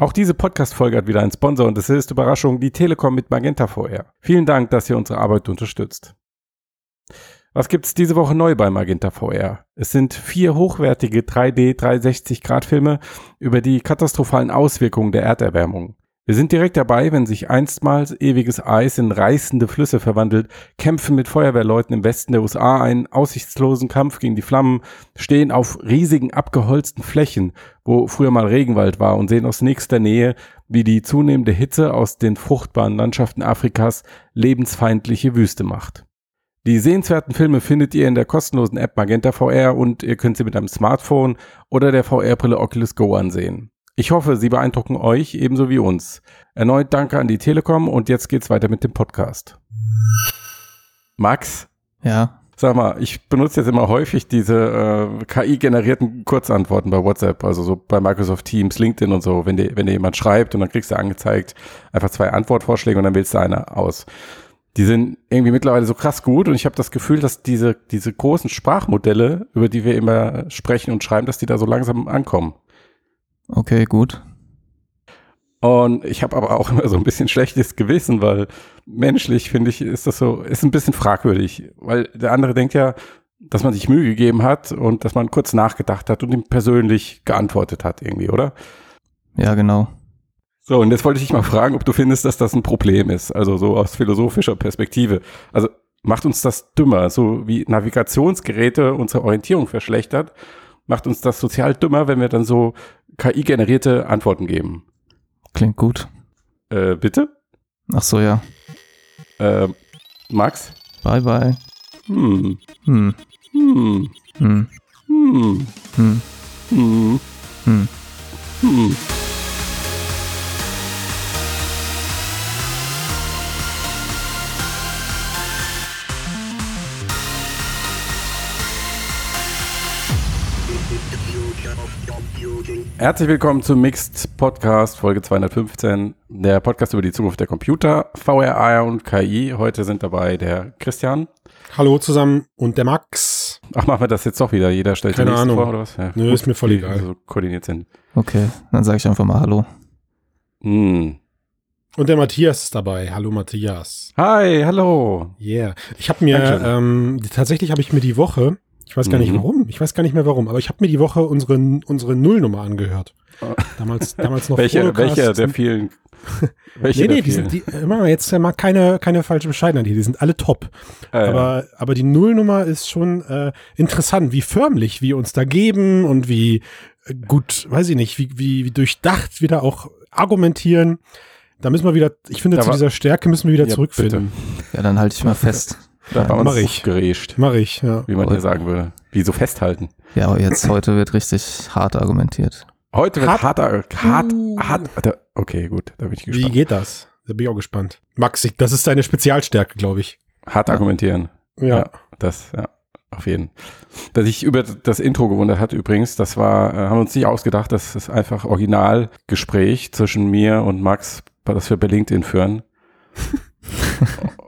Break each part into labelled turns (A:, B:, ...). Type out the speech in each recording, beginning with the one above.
A: Auch diese Podcast-Folge hat wieder einen Sponsor und es ist Überraschung die Telekom mit Magenta VR. Vielen Dank, dass ihr unsere Arbeit unterstützt. Was gibt's diese Woche neu bei Magenta VR? Es sind vier hochwertige 3D 360 Grad Filme über die katastrophalen Auswirkungen der Erderwärmung. Wir sind direkt dabei, wenn sich einstmals ewiges Eis in reißende Flüsse verwandelt, kämpfen mit Feuerwehrleuten im Westen der USA einen aussichtslosen Kampf gegen die Flammen, stehen auf riesigen abgeholzten Flächen, wo früher mal Regenwald war und sehen aus nächster Nähe, wie die zunehmende Hitze aus den fruchtbaren Landschaften Afrikas lebensfeindliche Wüste macht. Die sehenswerten Filme findet ihr in der kostenlosen App Magenta VR und ihr könnt sie mit einem Smartphone oder der VR-Brille Oculus Go ansehen. Ich hoffe, sie beeindrucken euch ebenso wie uns. Erneut danke an die Telekom und jetzt geht's weiter mit dem Podcast. Max?
B: Ja.
A: Sag mal, ich benutze jetzt immer häufig diese äh, KI-generierten Kurzantworten bei WhatsApp, also so bei Microsoft Teams, LinkedIn und so, wenn dir, wenn dir jemand schreibt und dann kriegst du angezeigt einfach zwei Antwortvorschläge und dann wählst du eine aus. Die sind irgendwie mittlerweile so krass gut und ich habe das Gefühl, dass diese, diese großen Sprachmodelle, über die wir immer sprechen und schreiben, dass die da so langsam ankommen.
B: Okay, gut.
A: Und ich habe aber auch immer so ein bisschen schlechtes Gewissen, weil menschlich finde ich, ist das so, ist ein bisschen fragwürdig, weil der andere denkt ja, dass man sich Mühe gegeben hat und dass man kurz nachgedacht hat und ihm persönlich geantwortet hat irgendwie, oder?
B: Ja, genau.
A: So, und jetzt wollte ich dich mal fragen, ob du findest, dass das ein Problem ist, also so aus philosophischer Perspektive. Also macht uns das dümmer, so wie Navigationsgeräte unsere Orientierung verschlechtert, macht uns das sozial dümmer, wenn wir dann so KI-generierte Antworten geben.
B: Klingt gut.
A: Äh, bitte?
B: Ach so, ja.
A: Äh, Max?
B: Bye, bye.
A: Hm.
B: Hm.
A: Hm.
B: Hm.
A: Hm.
B: Hm.
A: Hm.
B: Hm.
A: Herzlich willkommen zum Mixed Podcast, Folge 215, der Podcast über die Zukunft der Computer, VR, AR und KI. Heute sind dabei der Christian.
C: Hallo zusammen und der Max.
A: Ach, machen wir das jetzt doch wieder? Jeder stellt
C: Keine Ahnung.
A: vor oder was? Ja,
C: Nö,
A: gut,
C: ist mir voll egal.
A: So koordiniert sind.
B: Okay, dann sage ich einfach mal Hallo.
A: Hm.
C: Und der Matthias ist dabei. Hallo Matthias.
A: Hi, hallo.
C: Yeah. Ich habe mir, ähm, tatsächlich habe ich mir die Woche, ich weiß gar nicht
A: Mhm.
C: warum, ich weiß gar nicht mehr warum, aber ich habe mir die Woche unsere, unsere Nullnummer angehört. Damals, damals noch
A: Welcher,
C: Phonocast.
A: welcher der vielen? Welche
C: Nee, nee, die sind, die, immer jetzt ja mal keine, keine falsche Bescheidenheit hier, die sind alle top.
A: Äh,
C: Aber, aber die Nullnummer ist schon äh, interessant, wie förmlich wir uns da geben und wie äh, gut, weiß ich nicht, wie, wie, wie durchdacht wir da auch argumentieren. Da müssen wir wieder, ich finde,
A: Da
C: zu
A: war-
C: dieser Stärke müssen wir wieder
A: ja,
C: zurückfinden.
B: Ja, dann halte ich mal fest.
A: Da bei
C: Ja,
A: uns
C: mach ich.
A: gerätscht,
C: Mach ich, ja.
A: wie man hier sagen würde. Wie so festhalten.
B: Ja, aber jetzt heute wird richtig hart argumentiert.
A: Heute wird
C: Hart-
A: harter, hart,
C: Uh.
A: hart, okay, gut, da bin ich
C: Wie
A: gespannt.
C: geht das? Da bin ich auch gespannt. Max, das ist deine Spezialstärke, glaube ich.
A: Hart argumentieren.
C: Ja.
A: Das, ja, auf jeden. Dass ich über das Intro gewundert hat übrigens, das war, äh, haben wir uns nicht ausgedacht, das ist einfach Originalgespräch zwischen mir und Max, das wir bei LinkedIn führen.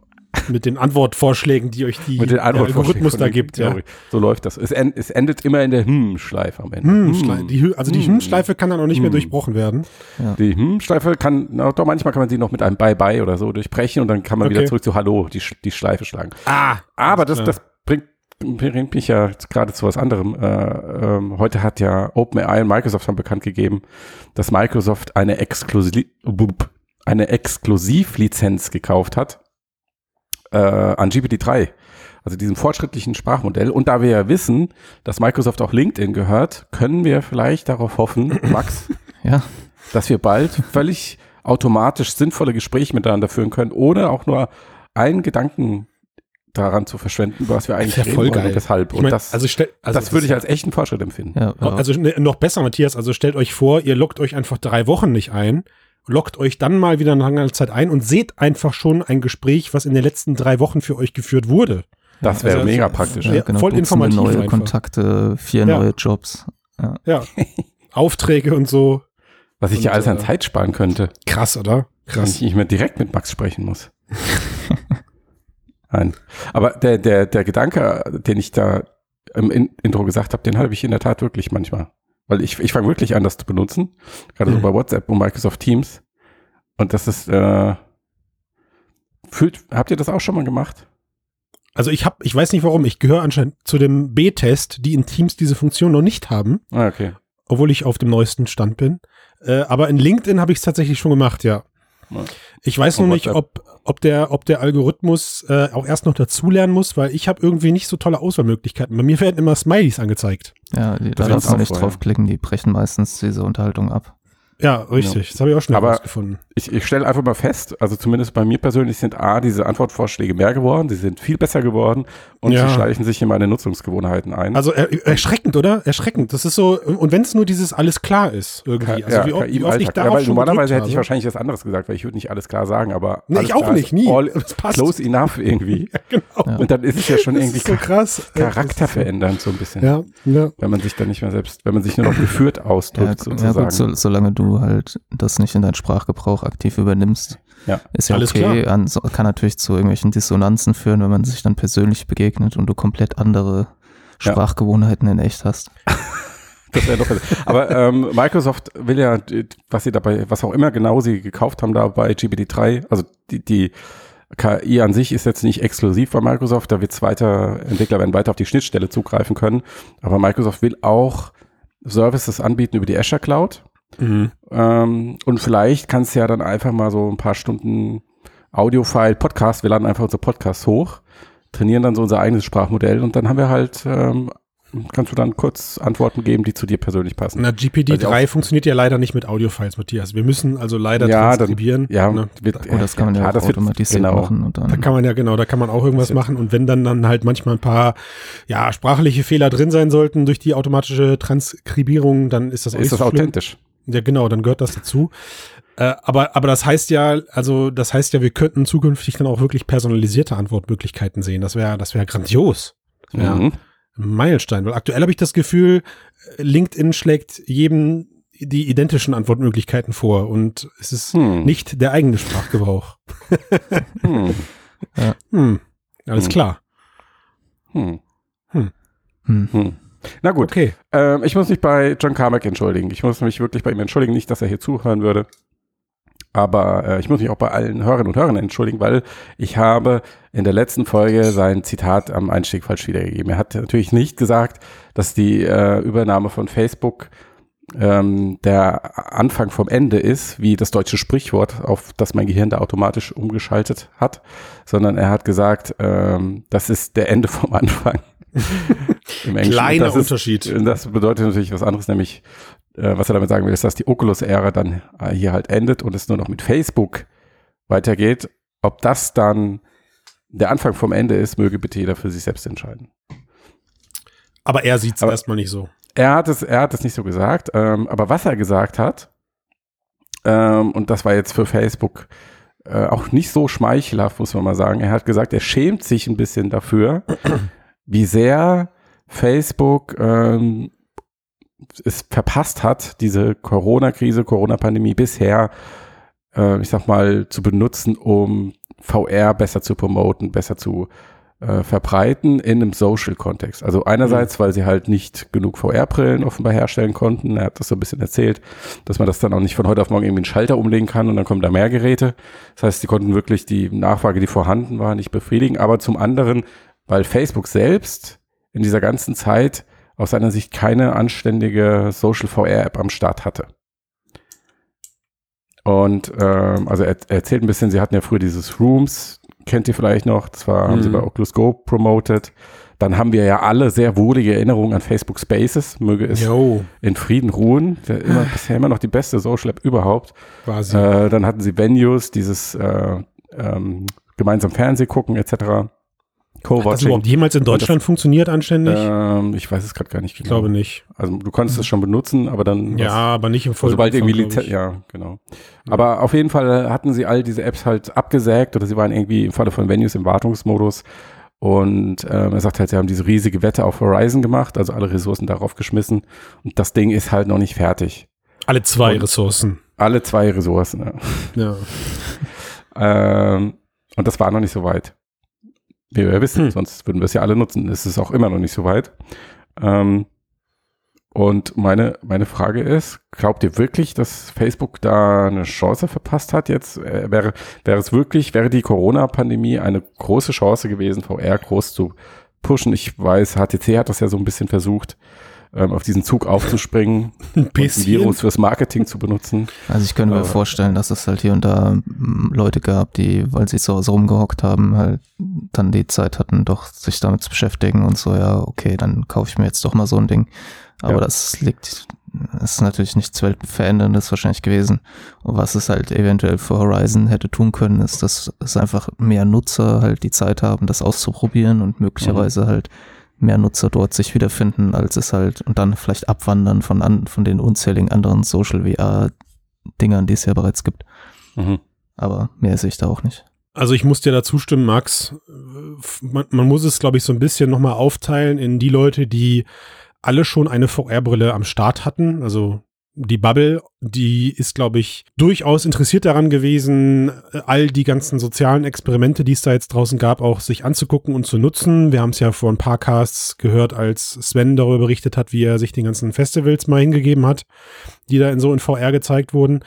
C: Mit den Antwortvorschlägen, die euch die,
A: Mit den
C: Algorithmus da gibt. Ja.
A: So läuft das. Es, en es endet immer in der Hm-Schleife am Ende.
C: Hm, Schle- die, also die
A: Hm.
C: Hm-Schleife kann dann auch nicht mehr
A: Hm.
C: durchbrochen werden.
A: Die Hm-Schleife kann, na, doch manchmal kann man sie noch mit einem Bye-Bye oder so durchbrechen und dann kann man wieder
C: Okay.
A: zurück zu Hallo, die, Sch- die Schleife schlagen.
C: Ah,
A: Aber das, das bringt, bringt mich ja gerade zu was anderem. Äh, ähm, heute hat ja OpenAI und Microsoft haben bekannt gegeben, dass Microsoft eine, Exklusiv eine Exklusivlizenz gekauft hat äh, an GPT-3, also diesem fortschrittlichen Sprachmodell. Und da wir ja wissen, dass Microsoft auch LinkedIn gehört, können wir vielleicht darauf hoffen, Max,
B: Ja,
A: dass wir bald völlig automatisch sinnvolle Gespräche miteinander führen können, ohne auch nur einen Gedanken daran zu verschwenden, was wir eigentlich
C: Das wär voll
A: reden wollen
C: geil.
A: und weshalb.
C: Ich
A: Und
C: mein,
A: das,
C: also stell, also
A: das würde ich als echten Fortschritt empfinden.
B: ja, ja.
C: Also ne, noch besser, Matthias, also stellt euch vor, ihr loggt euch einfach drei Wochen nicht ein, loggt euch dann mal wieder eine lange Zeit ein und seht einfach schon ein Gespräch, was in den letzten drei Wochen für euch geführt wurde.
A: Das wäre
C: Also-
A: mega praktisch.
B: ja,
C: ja,
B: genau,
C: voll informativ
B: neue
C: einfach.
B: Kontakte, vier
C: Ja.
B: neue Jobs.
C: Ja. Aufträge und so.
A: Was ich ja
C: Und,
A: alles an
C: äh,
A: Zeit sparen könnte,
C: Krass, oder?
A: wenn
C: Krass.
A: ich nicht mehr direkt mit Max sprechen muss. Nein. Aber der, der, der Gedanke, den ich da im In Intro gesagt habe, den habe ich in der Tat wirklich manchmal. Weil ich, ich fange wirklich an, das zu benutzen. Gerade so
C: Mhm.
A: bei WhatsApp und Microsoft Teams. Und das ist, äh, fühlt, habt ihr das auch schon mal gemacht?
C: Also ich habe, ich weiß nicht warum, ich gehöre anscheinend zu dem B-Test, die in Teams diese Funktion noch nicht haben,
A: Ah, okay.
C: obwohl ich auf dem neuesten Stand bin. Äh, aber in LinkedIn habe ich es tatsächlich schon gemacht, ja.
A: Ja.
C: Ich weiß nur nicht, ob, ob, der, ob der Algorithmus äh, auch erst noch dazulernen muss, weil ich habe irgendwie nicht so tolle Auswahlmöglichkeiten. Bei mir werden immer Smileys angezeigt.
B: Ja, die, da darfst du nicht
A: vorher.
B: draufklicken, die brechen meistens diese Unterhaltung ab.
C: Ja, richtig. Das habe ich auch schon herausgefunden.
A: Ich, ich stelle einfach mal fest, also zumindest bei mir persönlich sind A, diese Antwortvorschläge mehr geworden, sie sind viel besser geworden und
C: Ja.
A: sie schleichen sich in meine Nutzungsgewohnheiten ein.
C: Also er, erschreckend, oder? Erschreckend. Das ist so, und wenn es nur dieses alles klar ist, irgendwie. Also
A: ja,
C: wie, wie oft ich darauf
A: ja, weil normalerweise hätte ich wahrscheinlich was anderes gesagt, weil ich würde nicht alles klar sagen, aber
C: Nee, ich auch nicht, nie.
A: All,
C: Das passt.
A: close enough irgendwie.
C: Genau.
B: Ja.
A: Und dann ist es ja schon
C: Das
A: irgendwie
C: so krass.
A: Charakter verändernd so ein bisschen.
C: Ja, ja.
A: Wenn man sich dann nicht mehr selbst, wenn man sich nur noch geführt
B: Ja,
A: ausdrückt,
B: gu- ja
A: sozusagen.
B: gut, so, solange du halt das nicht in deinen Sprachgebrauch aktiv übernimmst,
A: Ja.
B: ist ja
C: Alles
B: okay. An, kann natürlich zu irgendwelchen Dissonanzen führen, wenn man sich dann persönlich begegnet und du komplett andere
A: Ja.
B: Sprachgewohnheiten in echt hast.
A: Das wäre doch. Aber ähm, Microsoft will ja, was sie dabei, was auch immer genau sie gekauft haben da bei GPT-3, also die, die KI an sich ist jetzt nicht exklusiv bei Microsoft, da wird weiter, Entwickler werden weiter auf die Schnittstelle zugreifen können. Aber Microsoft will auch Services anbieten über die Azure Cloud.
C: Mhm.
A: Ähm, und vielleicht kannst du ja dann einfach mal so ein paar Stunden Audio-File, Podcast, wir laden einfach unsere Podcasts hoch, trainieren dann so unser eigenes Sprachmodell und dann haben wir halt, ähm, kannst du dann kurz Antworten geben, die zu dir persönlich passen.
C: Na,
A: Weil
C: GPT-3
A: die
C: funktioniert ja leider nicht mit Audiofiles, Matthias. Wir müssen also leider
A: Ja, dann-
C: transkribieren.
A: Ja,
C: ne?
A: wird,
B: Und das kann man ja, auch
A: das wird-
B: automatisiert
A: genau.
B: machen und
C: Da
B: dann.
C: kann man ja, genau, da kann man auch irgendwas machen. Und wenn dann, dann halt manchmal ein paar, ja, sprachliche Fehler drin sein sollten durch die automatische Transkribierung, dann ist das auch
A: Ist
C: nicht
A: das
C: so schlimm.
A: authentisch?
C: Ja, genau, dann gehört das dazu. Äh, aber, aber das heißt ja, also, das heißt ja, wir könnten zukünftig dann auch wirklich personalisierte Antwortmöglichkeiten sehen. Das wäre, das wäre grandios. Das wäre
A: Mhm.
C: ein Meilenstein. Weil aktuell habe ich das Gefühl, LinkedIn schlägt jedem die identischen Antwortmöglichkeiten vor und es ist
A: Hm.
C: nicht der eigene Sprachgebrauch.
A: Hm.
C: Hm, alles
A: Hm.
C: klar.
A: Hm.
B: Hm.
A: Hm. Na gut,
C: Okay.
A: ähm, ich muss mich bei John Carmack entschuldigen. Ich muss mich wirklich bei ihm entschuldigen, nicht, dass er hier zuhören würde. Aber äh, ich muss mich auch bei allen Hörerinnen und Hörern entschuldigen, weil ich habe in der letzten Folge sein Zitat am Einstieg falsch wiedergegeben. Er hat natürlich nicht gesagt, dass die äh, Übernahme von Facebook ähm, der Anfang vom Ende ist, wie das deutsche Sprichwort, auf das mein Gehirn da automatisch umgeschaltet hat, sondern er hat gesagt, ähm, das ist der Ende vom Anfang. Im Englischen.
C: Kleiner
A: das ist,
C: Unterschied.
A: Das bedeutet natürlich was anderes, nämlich äh, was er damit sagen will, ist, dass die Oculus-Ära dann äh, hier halt endet und es nur noch mit Facebook weitergeht. Ob das dann der Anfang vom Ende ist, möge bitte jeder für sich selbst entscheiden.
C: Aber er sieht es erstmal nicht so.
A: Er hat es, er hat es nicht so gesagt, ähm, aber was er gesagt hat, ähm, und das war jetzt für Facebook äh, auch nicht so schmeichelhaft, muss man mal sagen. Er hat gesagt, er schämt sich ein bisschen dafür, wie sehr Facebook ähm, es verpasst hat, diese Corona-Krise, Corona-Pandemie bisher, äh, ich sag mal, zu benutzen, um VR besser zu promoten, besser zu äh, verbreiten in einem Social-Kontext. Also einerseits, weil sie halt nicht genug VR-Brillen offenbar herstellen konnten. Er hat das so ein bisschen erzählt, dass man das dann auch nicht von heute auf morgen irgendwie einen Schalter umlegen kann und dann kommen da mehr Geräte. Das heißt, sie konnten wirklich die Nachfrage, die vorhanden war, nicht befriedigen. Aber zum anderen, weil Facebook selbst in dieser ganzen Zeit aus seiner Sicht keine anständige Social VR-App am Start hatte. Und ähm, also er, er erzählt ein bisschen, sie hatten ja früher dieses Rooms, kennt ihr vielleicht noch, das war, haben sie
C: Mhm.
A: bei Oculus Go promoted. Dann haben wir ja alle sehr wohlige Erinnerungen an Facebook Spaces, möge es
C: Jo,
A: in Frieden ruhen. Immer, bisher immer noch die beste Social App überhaupt.
C: quasi.
A: Äh, dann hatten sie Venues, dieses äh, ähm, gemeinsam Fernseh gucken etc.
C: Hat das
A: Co-Watching.
C: überhaupt jemals in Deutschland funktioniert anständig?
A: Ähm, ich weiß es gerade gar nicht
C: ich
A: genau.
C: glaube nicht.
A: Also du konntest es schon benutzen, aber dann
C: Ja, aber nicht im vollen
A: sobald irgendwie Lizenz,
C: ich.
A: ja, genau. Aber auf jeden Fall hatten sie all diese Apps halt abgesägt oder sie waren irgendwie im Falle von Venues im Wartungsmodus. Und ähm, er sagt halt, sie haben diese riesige Wette auf Horizon gemacht, also alle Ressourcen darauf geschmissen. Und das Ding ist halt noch nicht fertig.
C: Alle zwei
A: Und-
C: Ressourcen.
A: Alle zwei Ressourcen. Ja.
C: Ja.
A: Ähm, und das war noch nicht so weit. Wie wir wissen,
C: Hm.
A: sonst würden wir es ja alle nutzen. Es ist auch immer noch nicht so weit. Ähm, Und meine, meine Frage ist, glaubt ihr wirklich, dass Facebook da eine Chance verpasst hat jetzt? Äh, wäre, wäre es wirklich, wäre die Corona-Pandemie eine große Chance gewesen, VR groß zu pushen? Ich weiß, HTC hat das ja so ein bisschen versucht, ähm, auf diesen Zug aufzuspringen
C: Ein
A: ein Virus fürs Marketing zu benutzen.
B: Also ich könnte mir
A: Aber-
B: vorstellen, dass es halt hier und da mm, Leute gab, die, weil sie so so rumgehockt haben, halt dann die Zeit hatten, doch sich damit zu beschäftigen und so, ja, okay, dann kaufe ich mir jetzt doch mal so ein Ding. Aber
A: Ja.
B: das liegt, das ist natürlich nichts Weltveränderndes wahrscheinlich gewesen. Und was es halt eventuell für Horizon hätte tun können, ist, dass es einfach mehr Nutzer halt die Zeit haben, das auszuprobieren und möglicherweise halt mehr Nutzer dort sich wiederfinden, als es halt und dann vielleicht abwandern von, an, von den unzähligen anderen Social VR Dingern, die es ja bereits gibt.
A: Mhm.
B: Aber mehr sehe ich da auch nicht.
C: Also ich muss dir da zustimmen, Max. Man, man muss es, glaube ich, so ein bisschen nochmal aufteilen in die Leute, die alle schon eine VR-Brille am Start hatten. Also die Bubble, die ist, glaube ich, durchaus interessiert daran gewesen, all die ganzen sozialen Experimente, die es da jetzt draußen gab, auch sich anzugucken und zu nutzen. Wir haben es ja vor ein paar Casts gehört, als Sven darüber berichtet hat, wie er sich den ganzen Festivals mal hingegeben hat, die da in so in VR gezeigt wurden.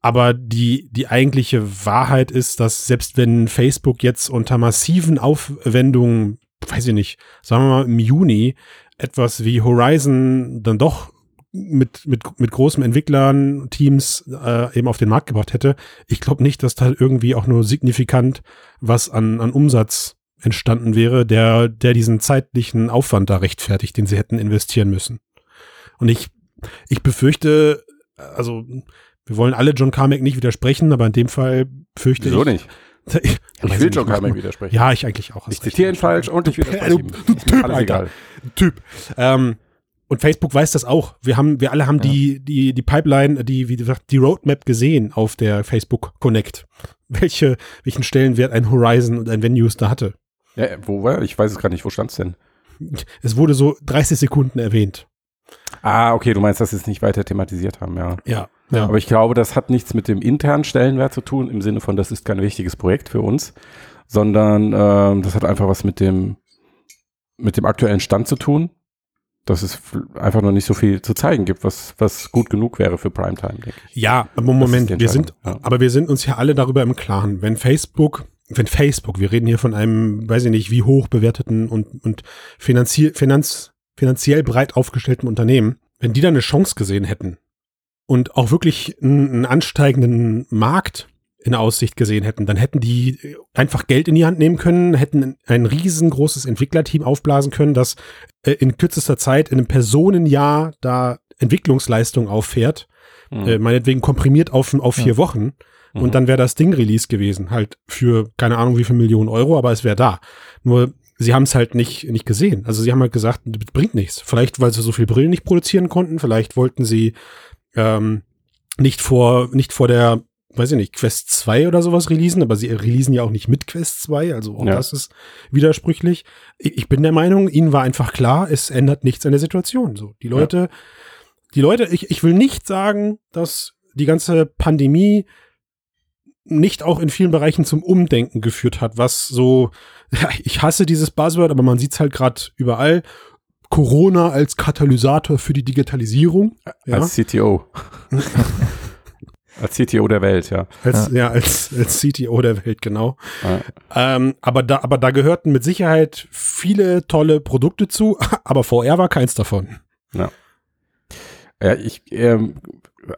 C: Aber die, die eigentliche Wahrheit ist, dass selbst wenn Facebook jetzt unter massiven Aufwendungen, weiß ich nicht, sagen wir mal im Juni, etwas wie Horizon dann doch mit, mit, mit großen Entwicklern, Teams äh, eben auf den Markt gebracht hätte, ich glaube nicht, dass da irgendwie auch nur signifikant was an, an Umsatz entstanden wäre, der, der diesen zeitlichen Aufwand da rechtfertigt, den sie hätten investieren müssen. Und ich, ich befürchte, also wir wollen alle John Carmack nicht widersprechen, aber in dem Fall fürchte
A: Wieso
C: ich.
A: nicht?
C: Ich,
A: Ich will John Carmack widersprechen.
C: Ja, ich eigentlich auch.
A: Ich zitiere ihn falsch und ich widerspreche
C: Du- du
A: mir
C: Typ,
A: alles egal.
C: Typ. Ähm, und Facebook weiß das auch. Wir haben, wir alle haben die, die, die Pipeline, die, wie gesagt, die Roadmap gesehen auf der Facebook Connect. Welche, welchen Stellenwert ein Horizon und ein Venues da hatte.
A: Ja, wo war? Ich weiß es gerade nicht. Wo stand's denn?
C: Es wurde so 30 Sekunden erwähnt.
A: Ah, okay, du meinst, dass sie es nicht weiter thematisiert haben, ja.
C: Ja. ja.
A: Aber ich glaube, das hat nichts mit dem internen Stellenwert zu tun, im Sinne von, das ist kein wichtiges Projekt für uns, sondern ähm, das hat einfach was mit dem, mit dem aktuellen Stand zu tun, dass es einfach noch nicht so viel zu zeigen gibt, was, was gut genug wäre für Primetime, denke ich.
C: Ja, aber Moment, wir sind,
A: ja.
C: aber wir sind uns ja alle darüber im Klaren, wenn Facebook, wenn Facebook, wir reden hier von einem, weiß ich nicht, wie hoch bewerteten und, und finanziell, Finanz, finanziell breit aufgestellten Unternehmen, wenn die da eine Chance gesehen hätten und auch wirklich einen, einen ansteigenden Markt in Aussicht gesehen hätten, dann hätten die einfach Geld in die Hand nehmen können, hätten ein riesengroßes Entwicklerteam aufblasen können, das äh, in kürzester Zeit in einem Personenjahr da Entwicklungsleistung auffährt
A: Hm.
C: äh, meinetwegen komprimiert auf, auf
B: Ja.
C: vier Wochen.
A: Mhm.
C: Und dann wäre das Ding Release gewesen. Halt für keine Ahnung wie viel Millionen Euro, aber es wäre da. Nur sie haben es halt nicht, nicht gesehen. Also sie haben halt gesagt, das bringt nichts. Vielleicht, weil sie so viel Brillen nicht produzieren konnten. Vielleicht wollten sie ähm, nicht vor, nicht vor der, weiß ich nicht, Quest 2 oder sowas releasen, aber sie releasen ja auch nicht mit Quest 2, also auch
A: Ja.
C: das ist widersprüchlich. Ich, ich bin der Meinung, ihnen war einfach klar, es ändert nichts an der Situation. So, die Leute, die Leute, ich, ich will nicht sagen, dass die ganze Pandemie nicht auch in vielen Bereichen zum Umdenken geführt hat, was so, ja, ich hasse dieses Buzzword, aber man sieht es halt gerade überall. Corona als Katalysator für die Digitalisierung. Ja,
A: Als CTO. Als CTO der Welt, ja.
C: als, ja. als, als CTO der Welt, genau.
A: Ja.
C: Ähm, aber, da, aber da gehörten mit Sicherheit viele tolle Produkte zu, aber VR war keins davon.
A: Ja, ich, ähm,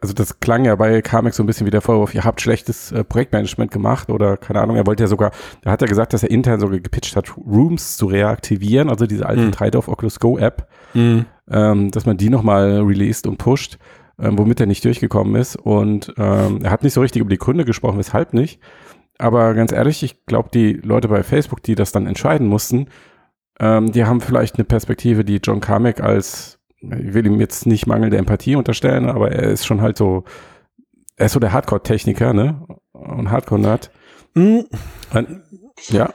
A: also das klang ja bei Carmex so ein bisschen wie der Vorwurf, ihr habt schlechtes äh, Projektmanagement gemacht oder keine Ahnung, er wollte ja sogar, er hat ja gesagt, dass er intern sogar gepitcht hat, Rooms zu reaktivieren, also diese alten
C: Mhm.
A: Treidorf Oculus Go App, ähm, dass man die nochmal released und pusht, ähm, womit er nicht durchgekommen ist und ähm, er hat nicht so richtig über die Gründe gesprochen, weshalb nicht, aber ganz ehrlich, ich glaube, die Leute bei Facebook, die das dann entscheiden mussten, ähm, die haben vielleicht eine Perspektive, die John Carmack als ich will ihm jetzt nicht mangelnde Empathie unterstellen, aber er ist schon halt so, er ist so der Hardcore-Techniker, ne? Und Hardcore-Nerd.
C: Mhm.
A: Ja.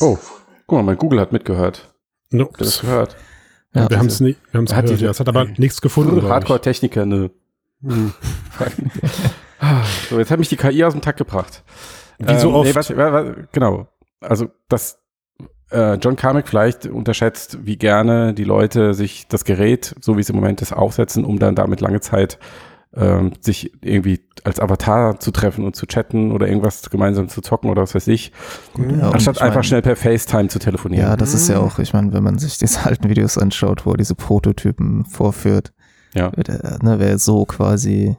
A: Oh, guck mal, mein Google hat mitgehört.
C: No,
A: Habt ihr das gehört?
B: Ja,
C: wir haben es nicht, wir haben es
A: Hat
C: gehört, es hat aber nichts gefunden.
A: Hardcore-Techniker, ne?
C: Mhm.
A: so, jetzt hat mich die KI aus dem Takt gebracht.
C: Wie so
A: Ähm,
C: oft.
A: Nee, was, wa- wa- genau. Also, das, äh, John Carmack vielleicht unterschätzt, wie gerne die Leute sich das Gerät, so wie es im Moment ist, aufsetzen, um dann damit lange Zeit ähm, sich irgendwie als Avatar zu treffen und zu chatten oder irgendwas gemeinsam zu zocken oder was weiß ich,
B: Ja,
A: anstatt
B: ich
A: einfach
B: mein-
A: schnell per FaceTime zu telefonieren.
B: Ja, das ist ja auch, ich meine, wenn man sich diese alten Videos anschaut, wo er diese Prototypen vorführt,
A: Ja.
B: wer, der, ne, wer so quasi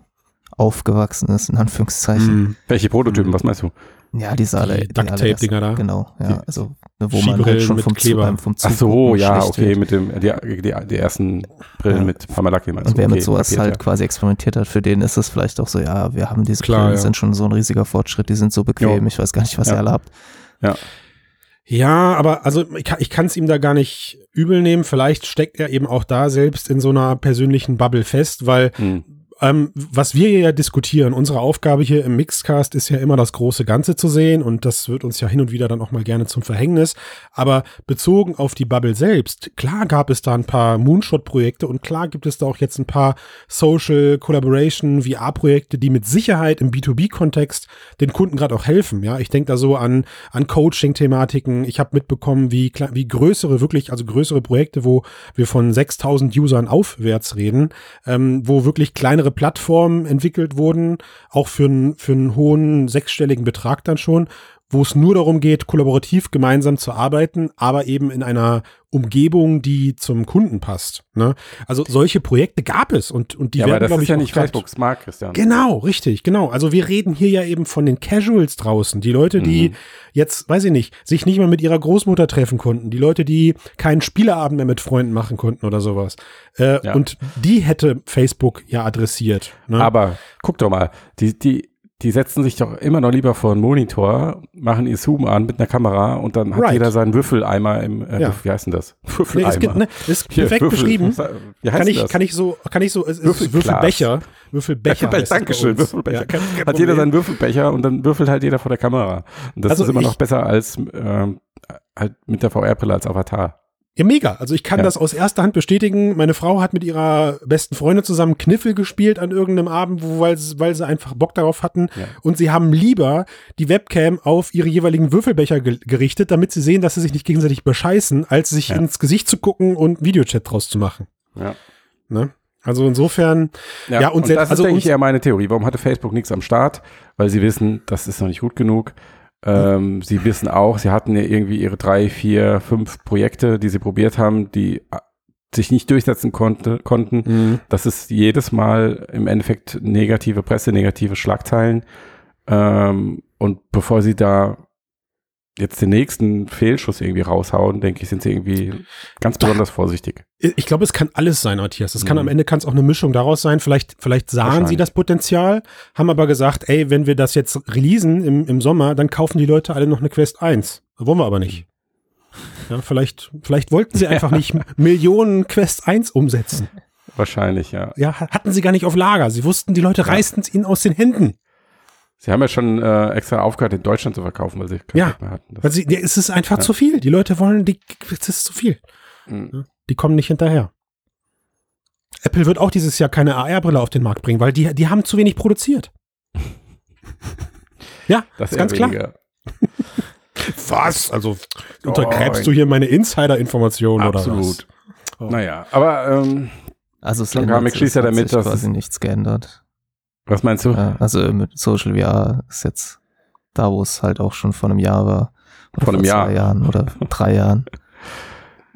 B: aufgewachsen ist, in Anführungszeichen.
C: Hm.
A: Welche Prototypen, was meinst du?
B: Ja, diese alle.
C: Die Duct-Tape-Dinger da.
B: Genau, ja,
C: Die
B: also ne, wo man halt schon
C: mit
B: vom,
C: Kleber.
B: beim, vom
A: Ach
B: Zug
A: so,
B: gucken
A: ja, okay,
B: wird.
A: mit dem, die, die, die ersten Brillen
B: Ja.
A: mit Parmalaki meinst
B: Und wer
A: okay,
B: mit sowas
A: kapiert,
B: halt
A: ja.
B: quasi experimentiert hat, für den ist es vielleicht auch so, ja, wir haben diese
C: Klar,
B: Brillen,
C: ja.
B: sind schon so ein riesiger Fortschritt, die sind so bequem,
A: Jo.
B: ich weiß gar nicht, was
A: Ja.
B: ihr alle habt.
C: Ja, aber also ich, kann- ich kann es ihm da gar nicht übel nehmen. Vielleicht steckt er eben auch da selbst in so einer persönlichen Bubble fest, weil
A: Hm.
C: Ähm, was wir ja diskutieren, unsere Aufgabe hier im Mixcast ist ja immer das große Ganze zu sehen und das wird uns ja hin und wieder dann auch mal gerne zum Verhängnis. Aber bezogen auf die Bubble selbst, klar gab es da ein paar Moonshot-Projekte und klar gibt es da auch jetzt ein paar Social Collaboration, VR-Projekte, die mit Sicherheit im B2B-Kontext den Kunden gerade auch helfen. Ja, ich denke da so an, an Coaching-Thematiken. Ich habe mitbekommen, wie, wie größere, wirklich, also größere Projekte, wo wir von 6000 Usern aufwärts reden, ähm, wo wirklich kleinere Plattformen entwickelt wurden, auch für, einen für einen hohen sechsstelligen Betrag dann schon, wo es nur darum geht, kollaborativ gemeinsam zu arbeiten, aber eben in einer Umgebung, die zum Kunden passt. Ne? Also solche Projekte gab es und, und die
A: ja,
C: werden, glaube ich,
A: ja nicht Facebooks Markt, Christian.
C: Genau, richtig, genau. Also wir reden hier ja eben von den Casuals draußen, die Leute, die
A: Mhm.
C: jetzt, weiß ich nicht, sich nicht mal mit ihrer Großmutter treffen konnten, die Leute, die keinen Spieleabend mehr mit Freunden machen konnten oder sowas. Äh,
A: Ja.
C: Und die hätte Facebook ja adressiert. Ne?
A: Aber guck doch mal, die, die, die setzen sich doch immer noch lieber vor einen Monitor, machen ihr Zoom an mit einer Kamera und dann hat
C: Right.
A: jeder seinen Würfeleimer im, äh,
C: Ja.
A: wie heißt denn das?
C: nee,
A: Würfeleimer.
C: es gibt, ne, ist
A: Hier,
C: perfekt
A: Würfel-
C: beschrieben.
A: Wie heißt
C: Kann ich,
A: das?
C: kann ich so, kann ich so, es ist
A: Würfelglas.
C: Würfelbecher. Würfelbecher. bei
A: Dankeschön. Würfelbecher.
C: Ja, kein- kein
A: hat jeder seinen Würfelbecher und dann würfelt halt jeder vor der Kamera. Und das
C: Also
A: ist immer noch besser als ähm, halt mit der VR-Brille als Avatar.
C: Ja, mega. Also ich kann
A: Ja.
C: das aus erster Hand bestätigen. Meine Frau hat mit ihrer besten Freundin zusammen Kniffel gespielt an irgendeinem Abend, wo, weil, sie- weil sie einfach Bock darauf hatten.
A: Ja.
C: Und sie haben lieber die Webcam auf ihre jeweiligen Würfelbecher ge gerichtet, damit sie sehen, dass sie sich nicht gegenseitig bescheißen, als sich
A: Ja.
C: ins Gesicht zu gucken und Videochat draus zu machen.
A: Ja.
C: Ne? Also insofern, Ja, und
A: und,
C: selbst-
A: das
C: also
A: ist, denke
C: uns-
A: ich, eher meine Theorie. Warum hatte Facebook nichts am Start? Weil sie wissen, das ist noch nicht gut genug. Ähm, sie wissen auch, sie hatten ja irgendwie ihre drei, vier, fünf Projekte, die sie probiert haben, die äh, sich nicht durchsetzen konnte, konnten. Das ist jedes Mal im Endeffekt negative Presse, negative Schlagzeilen. Ähm, und bevor sie da jetzt den nächsten Fehlschuss irgendwie raushauen, denke ich, sind sie irgendwie ganz besonders vorsichtig.
C: ich glaube, es kann alles sein, Matthias. Es kann
A: Mhm.
C: am Ende kann es auch eine Mischung daraus sein. Vielleicht, vielleicht sahen sie das Potenzial, haben aber gesagt, ey, wenn wir das jetzt releasen im, im Sommer, dann kaufen die Leute alle noch eine Quest 1. Wollen wir aber nicht. Ja, vielleicht, vielleicht wollten sie einfach nicht Millionen Quest 1 umsetzen.
A: Wahrscheinlich, ja.
C: Ja, hatten sie gar nicht auf Lager. Sie wussten, die Leute reißen es ihnen aus den Händen.
A: Sie haben ja schon äh, extra aufgehört, in Deutschland zu verkaufen, weil sie kein
C: Ja.
A: Geld mehr hatten. Das,
C: Weil sie, ja, es ist einfach
A: Ja.
C: zu viel. Die Leute wollen, die, es ist zu viel.
A: Mhm.
C: Die kommen nicht hinterher. Apple wird auch dieses Jahr keine AR-Brille auf den Markt bringen, weil die, die haben zu wenig produziert. ja,
A: das
C: ist ganz
A: eher
C: klar.
A: weniger.
C: Was? Also
A: Oh,
C: untergräbst du hier meine Insider-Informationen oder was?
A: Absolut.
C: Oh.
A: Naja, aber ähm,
B: Also ändert
A: Carmack
B: sich,
A: schließt ja
B: hat
A: damit,
B: sich
A: dass
B: quasi nichts geändert.
A: Was meinst du?
B: Also mit Social VR ist jetzt da, wo es halt auch schon vor einem Jahr war. Oder
A: Vor einem
B: vor
A: Jahr.
B: zwei Jahren oder drei Jahren.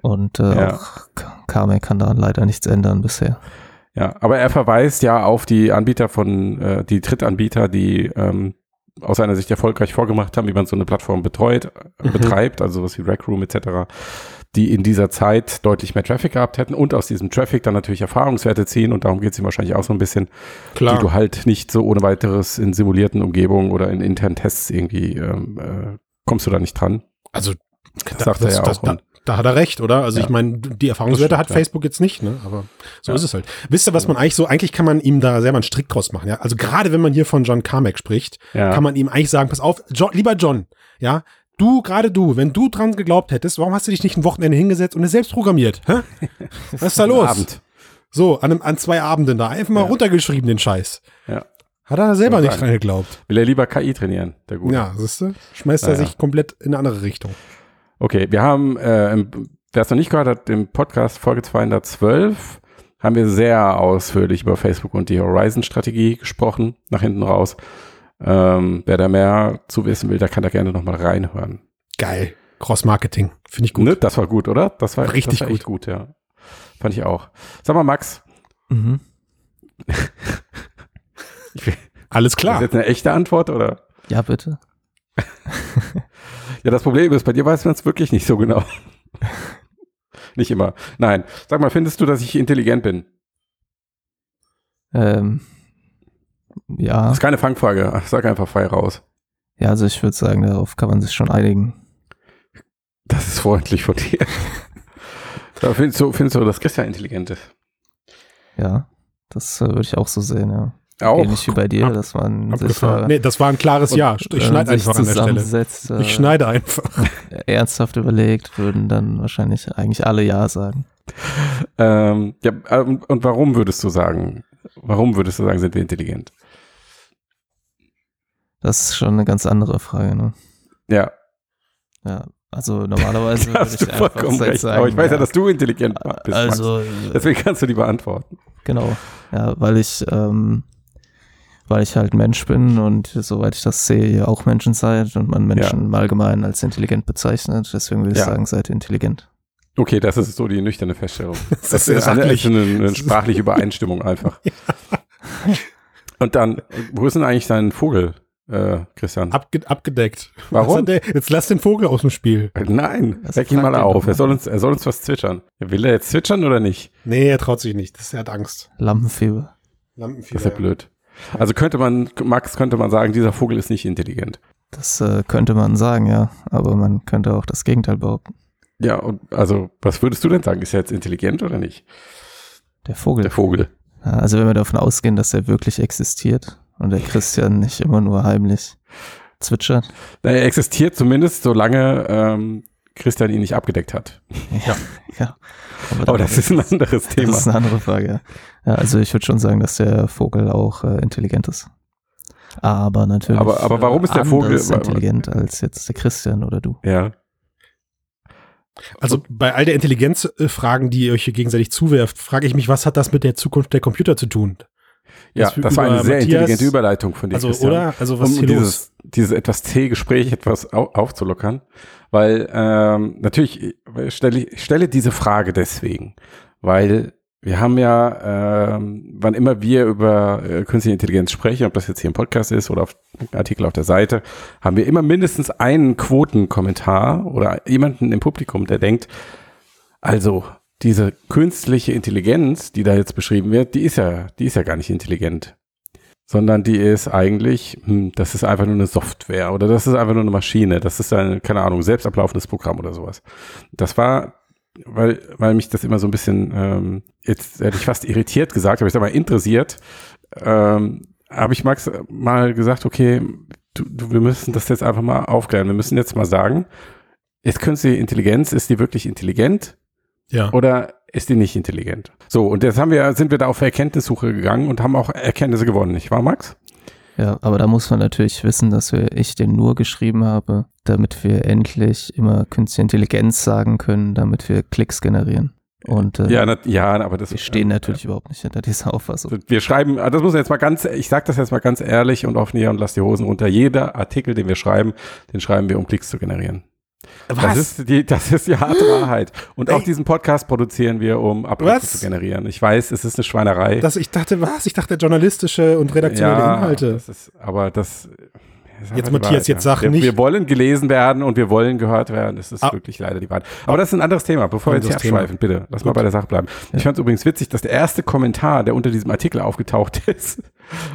B: Und äh,
A: Ja.
B: auch K- Carmack kann da leider nichts ändern bisher.
A: Ja, aber er verweist ja auf die Anbieter von, äh, die Drittanbieter, die ähm, aus seiner Sicht erfolgreich vorgemacht haben, wie man so eine Plattform betreut, äh,
C: Mhm.
A: betreibt, also was wie Rec Room etc., die in dieser Zeit deutlich mehr Traffic gehabt hätten und aus diesem Traffic dann natürlich Erfahrungswerte ziehen und darum geht es ihm wahrscheinlich auch so ein bisschen,
C: Klar.
A: die du halt nicht so ohne weiteres in simulierten Umgebungen oder in internen Tests irgendwie ähm, äh, kommst du da nicht dran.
C: also,
A: Das sagt er ja auch.
C: da,
A: und-
C: da hat er recht, oder? Also
A: Ja.
C: ich meine, die Erfahrungswerte
A: Das
C: hat
A: stimmt, ja.
C: Facebook jetzt nicht, ne? Aber so
A: Ja.
C: ist es halt. Wisst ihr, was man eigentlich so, eigentlich kann man ihm da selber einen Strick draus machen, ja? Also gerade wenn man hier von John Carmack spricht, kann man ihm eigentlich sagen, pass auf, John, lieber John, ja, du, gerade du, wenn du dran geglaubt hättest, warum hast du dich nicht ein Wochenende hingesetzt und es selbst programmiert? Hä? Was ist da los?
A: Abend.
C: So, an, einem, an zwei Abenden da, einfach mal
A: Ja.
C: runtergeschrieben, den Scheiß.
A: Ja.
C: Hat er selber
A: Kann
C: nicht dran geglaubt.
A: Will er lieber KI trainieren, der Gute.
C: Ja, siehst du? Schmeißt er
A: Naja.
C: sich komplett in eine andere Richtung.
A: Okay, wir haben, äh, wer es noch nicht gehört hat, im Podcast Folge 212 haben wir sehr ausführlich über Facebook und die Horizon-Strategie gesprochen, nach hinten raus. Ähm, wer da mehr zu wissen will, der kann da gerne nochmal reinhören.
C: Geil. Cross-Marketing. Finde ich gut.
A: Ne? Das war gut, oder? Das war
C: Richtig
A: das war echt gut, ja. Fand ich auch. Sag mal, Max,
B: Mhm.
A: ich will,
C: Alles
A: ist
C: klar.
A: jetzt eine echte Antwort, oder?
B: Ja, bitte.
A: Ja, das Problem ist, bei dir weiß man es wirklich nicht so genau. nicht immer. Nein. Sag mal, findest du, dass ich intelligent bin?
B: Ähm, ja,
A: Das ist keine Fangfrage. Sag einfach frei raus.
B: ja, also ich würde sagen, darauf kann man sich schon einigen.
A: Das ist freundlich von dir. Da findest, du, findest du, dass Christian intelligent ist?
B: Ja, das äh, würde ich auch so sehen, ja.
A: Auch.
B: Ähnlich wie bei dir,
C: Ab-
B: dass man sich da,
C: Nee, das war ein klares Ja. Ich schneide einfach an der Stelle.
B: zusammensetzt, äh,
C: Ich schneide einfach.
B: ernsthaft überlegt, würden dann wahrscheinlich eigentlich alle Ja sagen.
A: Ähm, ja, und warum würdest du sagen, warum würdest du sagen, sind wir intelligent?
B: Das ist schon eine ganz andere Frage, ne?
A: Ja,
B: Ja, also normalerweise würde ich einfach
A: recht.
B: sagen,
A: Aber ich weiß ja, dass du intelligent bist. Max.
B: also,
A: Deswegen kannst du die beantworten.
B: Genau, ja, weil ich, ähm, weil ich halt Mensch bin und soweit ich das sehe, ihr auch Menschen seid und man Menschen im Allgemeinen als intelligent bezeichnet. Deswegen würde ich
A: Ja.
B: sagen, seid intelligent.
A: Okay, das ist so die nüchterne Feststellung.
C: Das ist sehr
A: eine, eine, eine sprachliche Übereinstimmung einfach. Und dann, wo ist denn eigentlich dein Vogel, äh, Christian?
C: Abge abgedeckt.
A: Warum?
C: Der? Jetzt lass den Vogel aus dem Spiel.
A: Nein,
B: Das
A: weck ihn mal auf. Er soll uns, er soll uns was zwitschern. Will er jetzt zwitschern oder nicht?
C: Nee, er traut sich nicht. Das, er hat Angst.
B: Lampenfieber.
C: Lampenfieber.
A: Das ist ja blöd. Also könnte man, Max, könnte man sagen, dieser Vogel ist nicht intelligent.
B: Das äh, könnte man sagen, ja. Aber man könnte auch das Gegenteil behaupten.
A: Ja, und also, was würdest du denn sagen? Ist er jetzt intelligent oder nicht?
B: Der Vogel.
A: Der Vogel.
B: Also wenn wir davon ausgehen, dass er wirklich existiert und der Christian nicht immer nur heimlich zwitschert.
A: Na, Er existiert zumindest, solange ähm, Christian ihn nicht abgedeckt hat.
B: Ja, ja.
A: Aber das ist ein anderes Thema.
B: Das ist eine andere Frage. Ja. Also ich würde schon sagen, dass der Vogel auch äh, intelligent ist. Aber natürlich.
A: Aber- aber warum ist der Vogel-
B: intelligent als jetzt der Christian oder du?
A: Ja.
C: Also bei all der Intelligenzfragen, die ihr euch hier gegenseitig zuwerft, frage ich mich, was hat das mit der Zukunft der Computer zu tun?
A: Ja,
C: Das
A: war eine sehr
C: Matthias-
A: intelligente Überleitung von dir,
C: Also,
A: Christian.
C: oder? Also, was
A: um dieses, dieses etwas zähe Gespräch etwas au aufzulockern. Weil ähm, natürlich, ich stelle, ich stelle diese Frage deswegen, weil wir haben ja, ähm, wann immer wir über äh, künstliche Intelligenz sprechen, ob das jetzt hier im Podcast ist oder auf Artikel auf der Seite, haben wir immer mindestens einen Quotenkommentar oder jemanden im Publikum, der denkt, also diese künstliche Intelligenz, die da jetzt beschrieben wird, die ist ja, die ist ja gar nicht intelligent sondern die ist eigentlich, hm, das ist einfach nur eine Software oder das ist einfach nur eine Maschine, das ist ein, keine Ahnung, selbst ablaufendes Programm oder sowas. Das war, weil, weil mich das immer so ein bisschen, ähm, jetzt hätte ich fast irritiert gesagt, aber ich sag mal interessiert, ähm, habe ich Max mal gesagt, okay, du, du, wir müssen das jetzt einfach mal aufklären. Wir müssen jetzt mal sagen, ist künstliche Intelligenz, ist die wirklich intelligent
C: Ja.
A: oder ist die nicht intelligent? So, und jetzt haben wir, sind wir da auf Erkenntnissuche gegangen und haben auch Erkenntnisse gewonnen, nicht wahr, Max?
B: Ja, aber da muss man natürlich wissen, dass wir, ich den nur geschrieben habe, damit wir endlich immer künstliche Intelligenz sagen können, damit wir Klicks generieren. Und äh,
A: Ja, na, ja, aber das
B: wir stehen natürlich überhaupt nicht hinter dieser Auffassung.
A: Wir schreiben, ah, das muss jetzt mal ganz, ich sage das jetzt mal ganz ehrlich und offen hier und lass die Hosen runter. Jeder Artikel, den wir schreiben, den schreiben wir, um Klicks zu generieren. Das ist die, das ist die harte Wahrheit. Und auch
C: Ey.
A: diesen Podcast produzieren wir, um Abrufe
C: Was?
A: zu generieren. Ich weiß, es ist eine Schweinerei.
C: Das, ich dachte, was? Ich dachte, journalistische und redaktionelle Inhalte.
A: Das ist, aber das. das
C: Jetzt, Matthias,
A: Wahrheit,
C: jetzt
A: ja.
C: sag
A: wir,
C: nicht-
A: Wir wollen gelesen werden und wir wollen gehört werden. Das ist
C: Ah.
A: wirklich leider die Wahrheit. Aber das ist ein anderes Thema. Bevor wir jetzt hier
C: Anderes Thema.
A: abschweifen, bitte, lass mal bei der Sache bleiben. Ich fand es übrigens witzig, dass der erste Kommentar, der unter diesem Artikel aufgetaucht ist,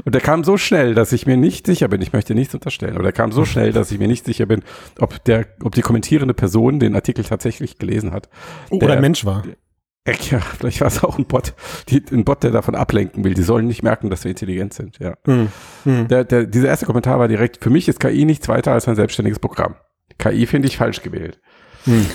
A: und der kam so schnell, dass ich mir nicht sicher bin, ich möchte nichts unterstellen, oder der kam so schnell, dass ich mir nicht sicher bin, ob der, ob die kommentierende Person den Artikel tatsächlich gelesen hat.
C: Oder
A: Der-
C: ein Mensch war.
A: Äh, Ja, vielleicht war es auch ein Bot, die, ein Bot, der davon ablenken will. Die sollen nicht merken, dass wir intelligent sind. Ja.
C: Hm. Hm.
A: Der, der, dieser erste Kommentar war direkt, für mich ist KI nichts weiter als ein selbstständiges Programm. KI finde ich falsch gewählt.
C: Hm.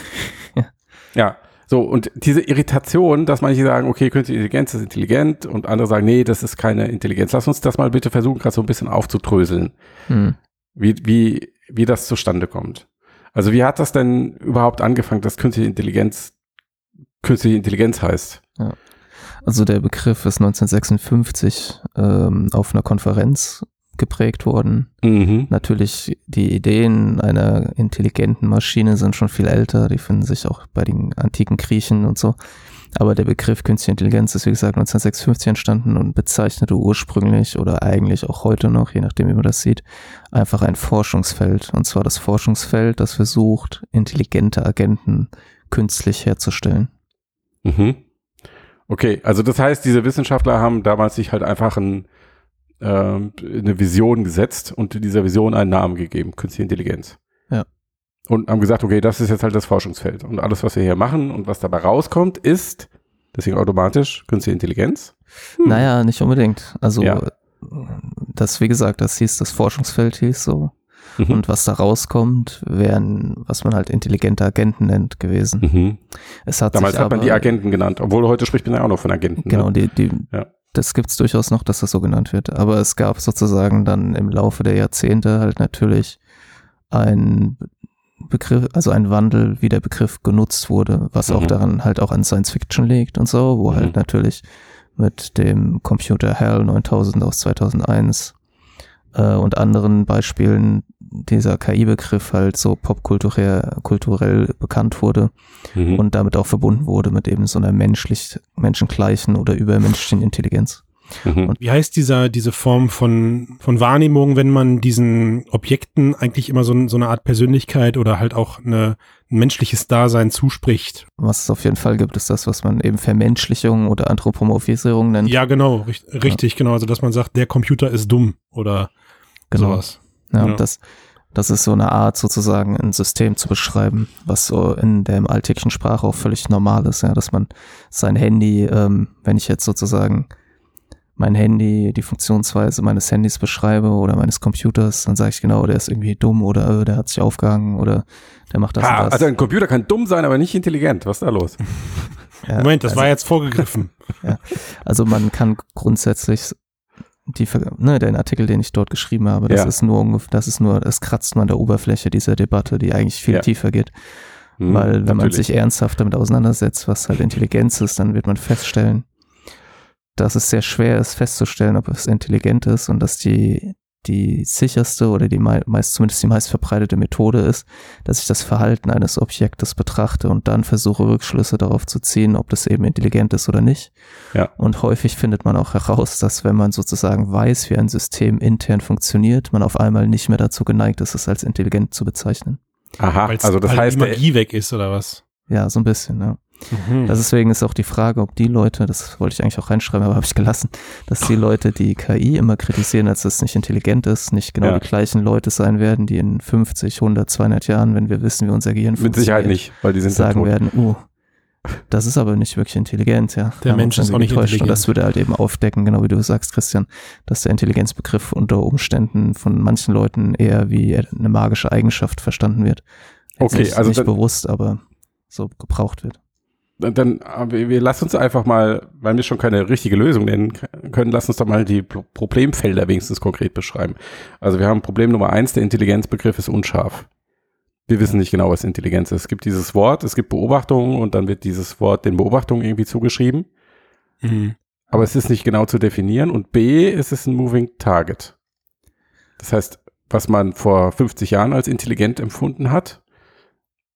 A: Ja, so, und diese Irritation, dass manche sagen, okay, künstliche Intelligenz ist intelligent und andere sagen, nee, das ist keine Intelligenz. Lass uns das mal bitte versuchen, gerade so ein bisschen aufzudröseln,
B: Hm.
A: wie, wie, wie das zustande kommt. Also wie hat das denn überhaupt angefangen, dass künstliche Intelligenz künstliche Intelligenz heißt?
B: Ja. Also der Begriff ist 1956 ähm, auf einer Konferenz geprägt worden.
A: Mhm.
B: Natürlich, die Ideen einer intelligenten Maschine sind schon viel älter, die finden sich auch bei den antiken Griechen und so. Aber der Begriff Künstliche Intelligenz ist, wie gesagt, 1956 entstanden und bezeichnete ursprünglich oder eigentlich auch heute noch, je nachdem, wie man das sieht, einfach ein Forschungsfeld. Und zwar das Forschungsfeld, das versucht, intelligente Agenten künstlich herzustellen.
A: Mhm. Okay, also das heißt, diese Wissenschaftler haben damals sich halt einfach ein, äh, eine Vision gesetzt und dieser Vision einen Namen gegeben, Künstliche Intelligenz.
B: Ja.
A: Und haben gesagt, okay, das ist jetzt halt das Forschungsfeld. Und alles, was wir hier machen und was dabei rauskommt, ist, deswegen automatisch, Künstliche Intelligenz. Hm.
B: Naja, nicht unbedingt. Also
A: Ja.
B: das, wie gesagt, das hieß, das Forschungsfeld hieß so.
A: Mhm.
B: Und was da rauskommt, wären, was man halt intelligente Agenten nennt, gewesen.
A: Mhm.
B: Es hat
A: Damals hat man
B: aber,
A: die Agenten genannt, obwohl heute spricht man ja auch noch von Agenten.
B: Genau,
A: Ne?
B: die, die,
A: Ja.
B: Das gibt's durchaus noch, dass das so genannt wird. Aber es gab sozusagen dann im Laufe der Jahrzehnte halt natürlich ein Begriff, also ein Wandel, wie der Begriff genutzt wurde, was auch
A: Mhm.
B: daran halt auch an Science Fiction liegt und so, wo
A: Mhm.
B: halt natürlich mit dem Computer HAL 9000 aus 2001 äh, und anderen Beispielen dieser KI-Begriff halt so popkulturell kulturell bekannt wurde
A: Mhm.
B: und damit auch verbunden wurde mit eben so einer menschlich, menschengleichen oder übermenschlichen Intelligenz.
A: Mhm.
C: Wie heißt dieser, diese Form von, von Wahrnehmung, wenn man diesen Objekten eigentlich immer so, so eine Art Persönlichkeit oder halt auch eine, ein menschliches Dasein zuspricht?
B: Was es auf jeden Fall gibt, ist das, was man eben Vermenschlichung oder Anthropomorphisierung nennt.
C: Ja, genau, richt, richtig, genau. Also, dass man sagt, der Computer ist dumm oder
B: genau.
C: sowas.
B: Ja,
C: Ja.
B: und das, das ist so eine Art, sozusagen ein System zu beschreiben, was so in der alltäglichen Sprache auch völlig normal ist, ja, dass man sein Handy, ähm, wenn ich jetzt sozusagen mein Handy, die Funktionsweise meines Handys beschreibe oder meines Computers, dann sage ich genau, der ist irgendwie dumm oder äh, der hat sich aufgehangen oder der macht das und das.
A: also ein Computer kann dumm sein, aber nicht intelligent. Was ist da los?
B: Ja,
C: Moment, das
B: also,
C: war jetzt vorgegriffen.
B: also man kann grundsätzlich die, ne, den Artikel, den ich dort geschrieben habe, das
A: Ja.
B: ist nur das ist nur, es kratzt nur an der Oberfläche dieser Debatte, die eigentlich viel
A: Ja.
B: tiefer geht.
A: Hm,
B: Weil wenn man
A: natürlich.
B: sich ernsthaft damit auseinandersetzt, was halt Intelligenz ist, dann wird man feststellen, dass es sehr schwer ist festzustellen, ob es intelligent ist und dass die, die sicherste oder die mei- meist, zumindest die meist verbreitete Methode ist, dass ich das Verhalten eines Objektes betrachte und dann versuche Rückschlüsse darauf zu ziehen, ob das eben intelligent ist oder nicht.
A: Ja.
B: Und häufig findet man auch heraus, dass wenn man sozusagen weiß, wie ein System intern funktioniert, man auf einmal nicht mehr dazu geneigt ist, es als intelligent zu bezeichnen.
A: Aha,
C: Weil's
A: also das
C: halt
A: heißt,
C: die Magie weg ist oder was?
B: Ja, so ein bisschen, ja.
C: Mhm.
B: Das deswegen ist auch die Frage, ob die Leute, das wollte ich eigentlich auch reinschreiben, aber habe ich gelassen, dass die Leute, die KI immer kritisieren, als es nicht intelligent ist, nicht genau
A: Ja.
B: die gleichen Leute sein werden, die in 50, 100, 200 Jahren, wenn wir wissen, wie unser Gehirn
A: mit Sicherheit
B: funktioniert,
A: nicht, weil die sind
B: sagen werden, uh, das ist aber nicht wirklich intelligent, ja.
C: Der Mensch ist auch nicht
B: enttäuscht. Und
C: intelligent.
B: das würde halt eben aufdecken, genau wie du sagst, Christian, dass der Intelligenzbegriff unter Umständen von manchen Leuten eher wie eine magische Eigenschaft verstanden wird.
A: Okay,
B: nicht,
A: also
B: nicht bewusst, aber so gebraucht wird.
A: Dann, äh, wir, wir lass uns einfach mal, weil wir schon keine richtige Lösung nennen können, lass uns doch mal die Pro Problemfelder wenigstens konkret beschreiben. Also wir haben Problem Nummer eins, der Intelligenzbegriff ist unscharf. Wir wissen nicht genau, was Intelligenz ist. Es gibt dieses Wort, es gibt Beobachtungen und dann wird dieses Wort den Beobachtungen irgendwie zugeschrieben.
C: Mhm.
A: Aber es ist nicht genau zu definieren. Und B, es ist ein Moving Target. Das heißt, was man vor 50 Jahren als intelligent empfunden hat,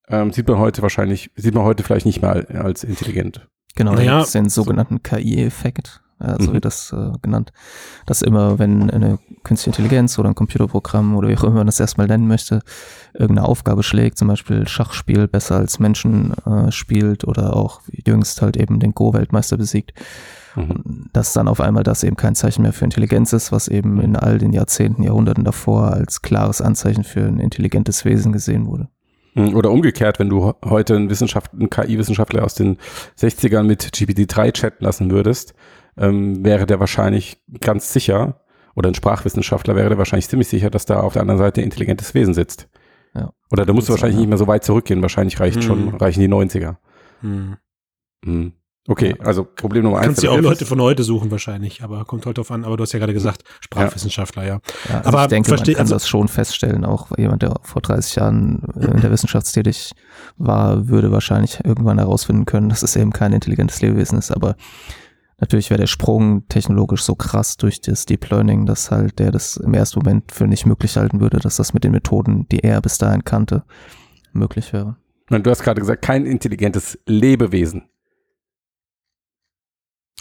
A: ähm, sieht man heute wahrscheinlich, sieht man heute vielleicht nicht mehr als intelligent.
B: Genau,
C: Naja,
B: da gibt es den sogenannten KI-Effekt, äh, so
A: Mhm.
B: wird das äh, genannt, dass immer, wenn eine künstliche Intelligenz oder ein Computerprogramm oder wie auch immer man das erstmal nennen möchte, irgendeine Aufgabe schlägt, zum Beispiel Schachspiel besser als Menschen äh, spielt oder auch jüngst halt eben den Go-Weltmeister besiegt,
A: Mhm.
B: dass dann auf einmal das eben kein Zeichen mehr für Intelligenz ist, was eben in all den Jahrzehnten, Jahrhunderten davor als klares Anzeichen für ein intelligentes Wesen gesehen wurde.
A: Mhm. Oder umgekehrt, wenn du heute einen, Wissenschaft, einen KI-Wissenschaftler aus den 60ern mit GPT-3 chatten lassen würdest, ähm, wäre der wahrscheinlich ganz sicher, oder ein Sprachwissenschaftler wäre der wahrscheinlich ziemlich sicher, dass da auf der anderen Seite ein intelligentes Wesen sitzt.
B: Ja.
A: Oder da musst du
B: Kann sein,
A: wahrscheinlich
B: ja.
A: nicht mehr so weit zurückgehen, wahrscheinlich reicht
C: Mhm.
A: schon, reichen die 90er.
C: Mhm.
A: Mhm. Okay, also Problem Nummer eins.
C: Kannst du auch Leute von heute suchen wahrscheinlich, aber kommt heute drauf an. Aber du hast ja gerade gesagt, Sprachwissenschaftler, ja.
B: Ja, also
C: Aber
B: ich denke, man kann
C: also-
B: das schon feststellen. Auch jemand, der vor 30 Jahren äh, in der Wissenschaft tätig war, würde wahrscheinlich irgendwann herausfinden können, dass es eben kein intelligentes Lebewesen ist. Aber natürlich wäre der Sprung technologisch so krass durch das Deep Learning, dass halt der das im ersten Moment für nicht möglich halten würde, dass das mit den Methoden, die er bis dahin kannte, möglich wäre.
A: Nein, Du hast gerade gesagt, kein intelligentes Lebewesen.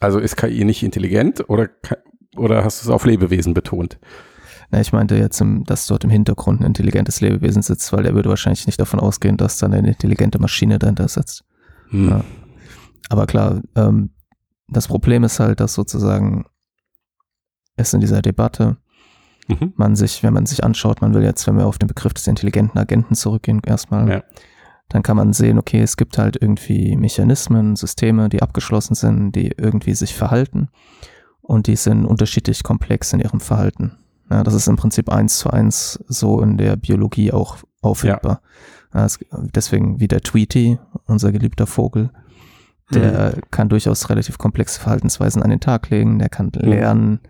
A: Also ist KI nicht intelligent oder, oder hast du es auf Lebewesen betont?
B: Na, ich meinte jetzt, dass dort im Hintergrund ein intelligentes Lebewesen sitzt, weil er würde wahrscheinlich nicht davon ausgehen, dass dann eine intelligente Maschine dahinter sitzt.
A: Hm.
B: Ja. Aber klar, ähm, das Problem ist halt, dass sozusagen es in dieser Debatte,
A: Mhm.
B: man sich, wenn man sich anschaut, man will jetzt, wenn wir auf den Begriff des intelligenten Agenten zurückgehen, erstmal,
A: Ja.
B: Dann kann man sehen, okay, es gibt halt irgendwie Mechanismen, Systeme, die abgeschlossen sind, die irgendwie sich verhalten und die sind unterschiedlich komplex in ihrem Verhalten. Ja, das ist im Prinzip eins zu eins so in der Biologie auch auffindbar. Ja. es, deswegen wie der Tweety, unser geliebter Vogel, der kann durchaus relativ komplexe Verhaltensweisen an den Tag legen, der kann lernen,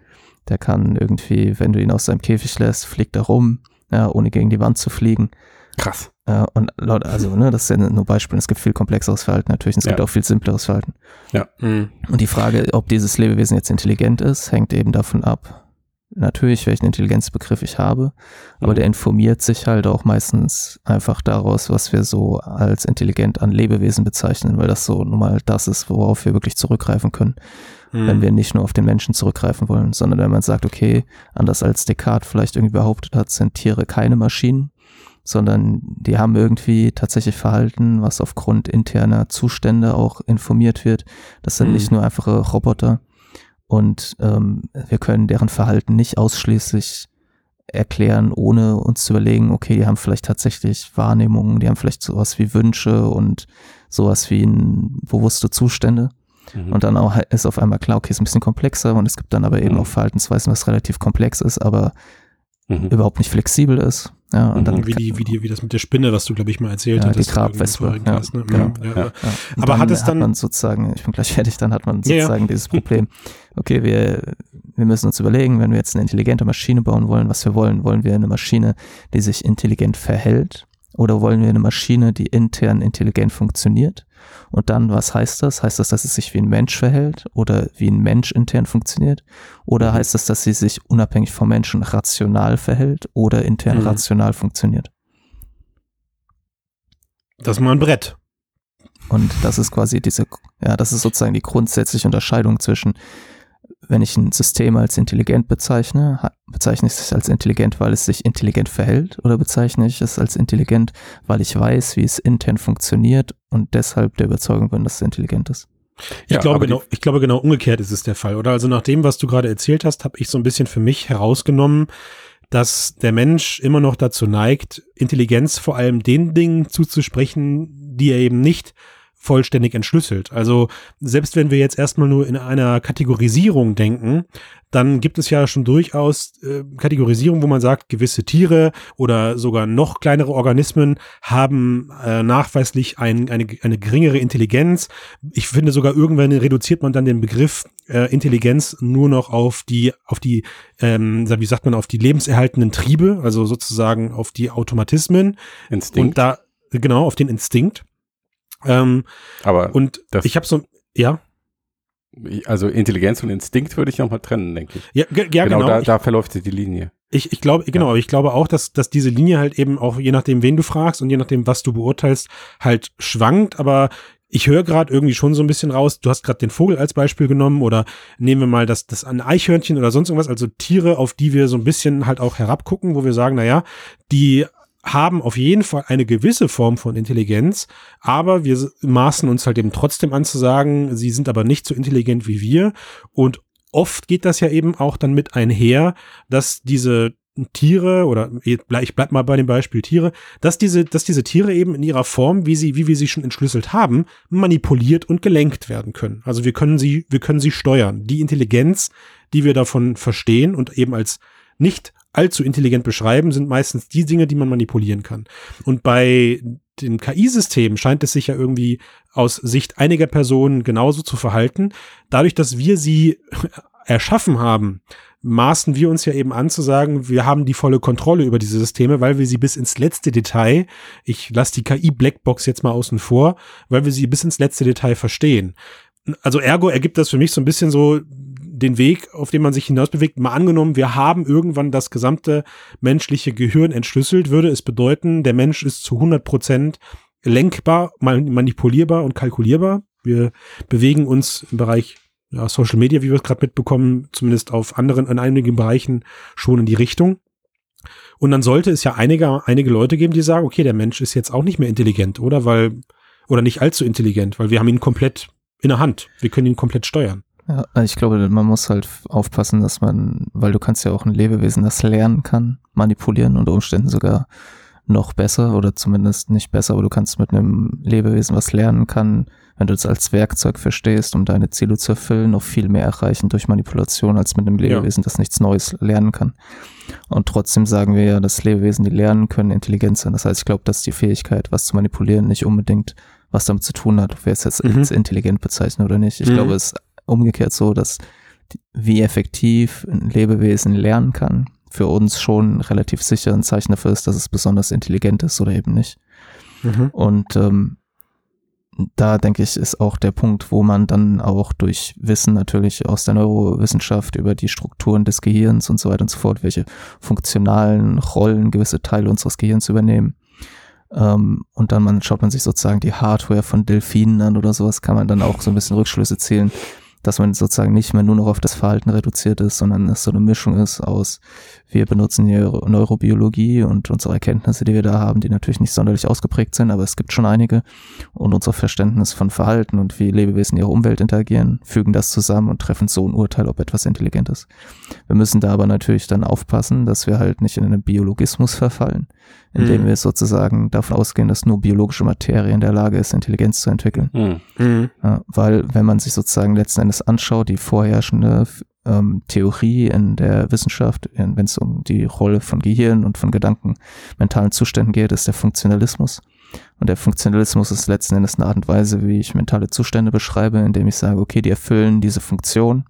B: der kann irgendwie, wenn du ihn aus seinem Käfig lässt, fliegt er rum, ja, ohne gegen die Wand zu fliegen.
A: Krass.
B: Ja, und laut, also, ne, das ist ja nur Beispiel. Es gibt viel komplexeres Verhalten natürlich, und es gibt
A: Ja.
B: auch viel simpleres Verhalten.
C: Mhm.
B: Und die Frage, ob dieses Lebewesen jetzt intelligent ist, hängt eben davon ab, natürlich, welchen Intelligenzbegriff ich habe, aber
A: Mhm.
B: der informiert sich halt auch meistens einfach daraus, was wir so als intelligent an Lebewesen bezeichnen, weil das so nun mal das ist, worauf wir wirklich zurückgreifen können,
C: Mhm.
B: wenn wir nicht nur auf den Menschen zurückgreifen wollen, sondern wenn man sagt, okay, anders als Descartes vielleicht irgendwie behauptet hat, sind Tiere keine Maschinen, sondern die haben irgendwie tatsächlich Verhalten, was aufgrund interner Zustände auch informiert wird. Das sind
C: Mhm.
B: nicht nur einfache Roboter und ähm, wir können deren Verhalten nicht ausschließlich erklären, ohne uns zu überlegen, okay, die haben vielleicht tatsächlich Wahrnehmungen, die haben vielleicht sowas wie Wünsche und sowas wie bewusste Zustände.
A: Mhm.
B: Und dann auch ist auf einmal klar, okay, ist ein bisschen komplexer und es gibt dann aber eben
A: Mhm.
B: auch Verhaltensweisen, was relativ komplex ist, aber
A: Mhm.
B: überhaupt nicht flexibel ist. Ja, und
A: Mhm.
B: dann
C: wie, die, wie, die, wie das mit der Spinne, was du, glaube ich, mal erzählt
B: Ja,
C: hattest.
B: die Grabwespe, ja,
C: ne?
B: genau.
C: Mhm, ja,
A: Ja.
C: ja. Aber hat es dann-
B: man sozusagen, ich bin gleich fertig, dann hat man sozusagen dieses Problem. Okay, wir, wir müssen uns überlegen, wenn wir jetzt eine intelligente Maschine bauen wollen, was wir wollen. Wollen wir eine Maschine, die sich intelligent verhält? Oder wollen wir eine Maschine, die intern intelligent funktioniert? Und dann, was heißt das? Heißt das, dass es sich wie ein Mensch verhält oder wie ein Mensch intern funktioniert? Oder
A: Mhm.
B: heißt das, dass sie sich unabhängig vom Menschen rational verhält oder intern
C: Mhm.
B: rational funktioniert?
C: Das ist mal ein Brett.
B: Und das ist quasi diese, ja, das ist sozusagen die grundsätzliche Unterscheidung zwischen, wenn ich ein System als intelligent bezeichne, bezeichne ich es als intelligent, weil es sich intelligent verhält, oder bezeichne ich es als intelligent, weil ich weiß, wie es intern funktioniert und deshalb der Überzeugung bin, dass es intelligent ist.
C: Ich,
A: Ja,
C: glaube genau, ich glaube, genau umgekehrt ist es der Fall, oder? Also nach dem, was du gerade erzählt hast, habe ich so ein bisschen für mich herausgenommen, dass der Mensch immer noch dazu neigt, Intelligenz vor allem den Dingen zuzusprechen, die er eben nicht vollständig entschlüsselt. Also selbst wenn wir jetzt erstmal nur in einer Kategorisierung denken, dann gibt es ja schon durchaus äh, Kategorisierung, wo man sagt, gewisse Tiere oder sogar noch kleinere Organismen haben äh, nachweislich ein, eine, eine geringere Intelligenz. Ich finde sogar irgendwann reduziert man dann den Begriff äh, Intelligenz nur noch auf die, auf die, ähm, wie sagt man, auf die lebenserhaltenden Triebe, also sozusagen auf die Automatismen
A: Instinkt.
C: und da genau auf den Instinkt. Ähm,
A: aber
C: und ich habe so, ja,
A: also Intelligenz und Instinkt würde ich nochmal trennen, denke ich.
C: ja, ja
A: genau,
C: genau.
A: da, da verläuft die Linie.
C: ich, ich glaube, genau, ich glaube auch, dass, dass diese Linie halt eben auch, je nachdem, wen du fragst und je nachdem, was du beurteilst, halt schwankt, aber ich höre gerade irgendwie schon so ein bisschen raus, du hast gerade den Vogel als Beispiel genommen oder nehmen wir mal das, das ein Eichhörnchen oder sonst irgendwas, also Tiere, auf die wir so ein bisschen halt auch herabgucken, wo wir sagen, na ja, die haben auf jeden Fall eine gewisse Form von Intelligenz, aber wir maßen uns halt eben trotzdem an zu sagen, sie sind aber nicht so intelligent wie wir und oft geht das ja eben auch dann mit einher, dass diese Tiere oder ich bleib mal bei dem Beispiel Tiere, dass diese, dass diese Tiere eben in ihrer Form, wie sie, wie wir sie schon entschlüsselt haben, manipuliert und gelenkt werden können. Also wir können sie, wir können sie steuern. Die Intelligenz, die wir davon verstehen und eben als nicht allzu intelligent beschreiben, sind meistens die Dinge, die man manipulieren kann. Und bei dem KI-System scheint es sich ja irgendwie aus Sicht einiger Personen genauso zu verhalten. Dadurch, dass wir sie erschaffen haben, maßen wir uns ja eben an zu sagen, wir haben die volle Kontrolle über diese Systeme, weil wir sie bis ins letzte Detail, ich lasse die KI-Blackbox jetzt mal außen vor, weil wir sie bis ins letzte Detail verstehen. Also ergo ergibt das für mich so ein bisschen so den Weg, auf den man sich hinausbewegt. Mal angenommen, wir haben irgendwann das gesamte menschliche Gehirn entschlüsselt, würde es bedeuten, der Mensch ist zu 100 Prozent lenkbar, manipulierbar und kalkulierbar. Wir bewegen uns im Bereich ja, Social Media, wie wir es gerade mitbekommen, zumindest auf anderen, in einigen Bereichen schon in die Richtung. Und dann sollte es ja einige, einige Leute geben, die sagen, okay, der Mensch ist jetzt auch nicht mehr intelligent, oder? Weil, oder nicht allzu intelligent, weil wir haben ihn komplett in der Hand. Wir können ihn komplett steuern.
B: Ja, also ich glaube, man muss halt aufpassen, dass man, weil du kannst ja auch ein Lebewesen, das lernen kann, manipulieren unter Umständen sogar noch besser oder zumindest nicht besser, aber du kannst mit einem Lebewesen, was lernen kann, wenn du es als Werkzeug verstehst, um deine Ziele zu erfüllen, noch viel mehr erreichen durch Manipulation als mit einem Lebewesen, ja. das nichts Neues lernen kann. Und trotzdem sagen wir ja, dass Lebewesen, die lernen können, intelligent sind. Das heißt, ich glaube, dass die Fähigkeit, was zu manipulieren, nicht unbedingt was damit zu tun hat, wer es jetzt mhm. als intelligent bezeichnet oder nicht. Ich mhm. glaube, es umgekehrt so, dass wie effektiv ein Lebewesen lernen kann, für uns schon relativ sicher ein Zeichen dafür ist, dass es besonders intelligent ist oder eben nicht. Mhm. Und ähm, da denke ich, ist auch der Punkt, wo man dann auch durch Wissen natürlich aus der Neurowissenschaft über die Strukturen des Gehirns und so weiter und so fort, welche funktionalen Rollen gewisse Teile unseres Gehirns übernehmen. Ähm, und dann man, schaut man sich sozusagen die Hardware von Delfinen an oder sowas, kann man dann auch so ein bisschen Rückschlüsse zielen, dass man sozusagen nicht mehr nur noch auf das Verhalten reduziert ist, sondern es so eine Mischung ist aus, wir benutzen hier Neurobiologie und unsere Erkenntnisse, die wir da haben, die natürlich nicht sonderlich ausgeprägt sind, aber es gibt schon einige und unser Verständnis von Verhalten und wie Lebewesen ihre Umwelt interagieren, fügen das zusammen und treffen so ein Urteil, ob etwas intelligent ist. Wir müssen da aber natürlich dann aufpassen, dass wir halt nicht in einen Biologismus verfallen, indem mhm. wir sozusagen davon ausgehen, dass nur biologische Materie in der Lage ist, Intelligenz zu entwickeln. Mhm. mhm. Ja, weil wenn man sich sozusagen letzten Endes anschaut, die vorherrschende ähm, Theorie in der Wissenschaft, wenn es um die Rolle von Gehirn und von Gedanken, mentalen Zuständen geht, ist der Funktionalismus. Und der Funktionalismus ist letzten Endes eine Art und Weise, wie ich mentale Zustände beschreibe, indem ich sage, okay, die erfüllen diese Funktion.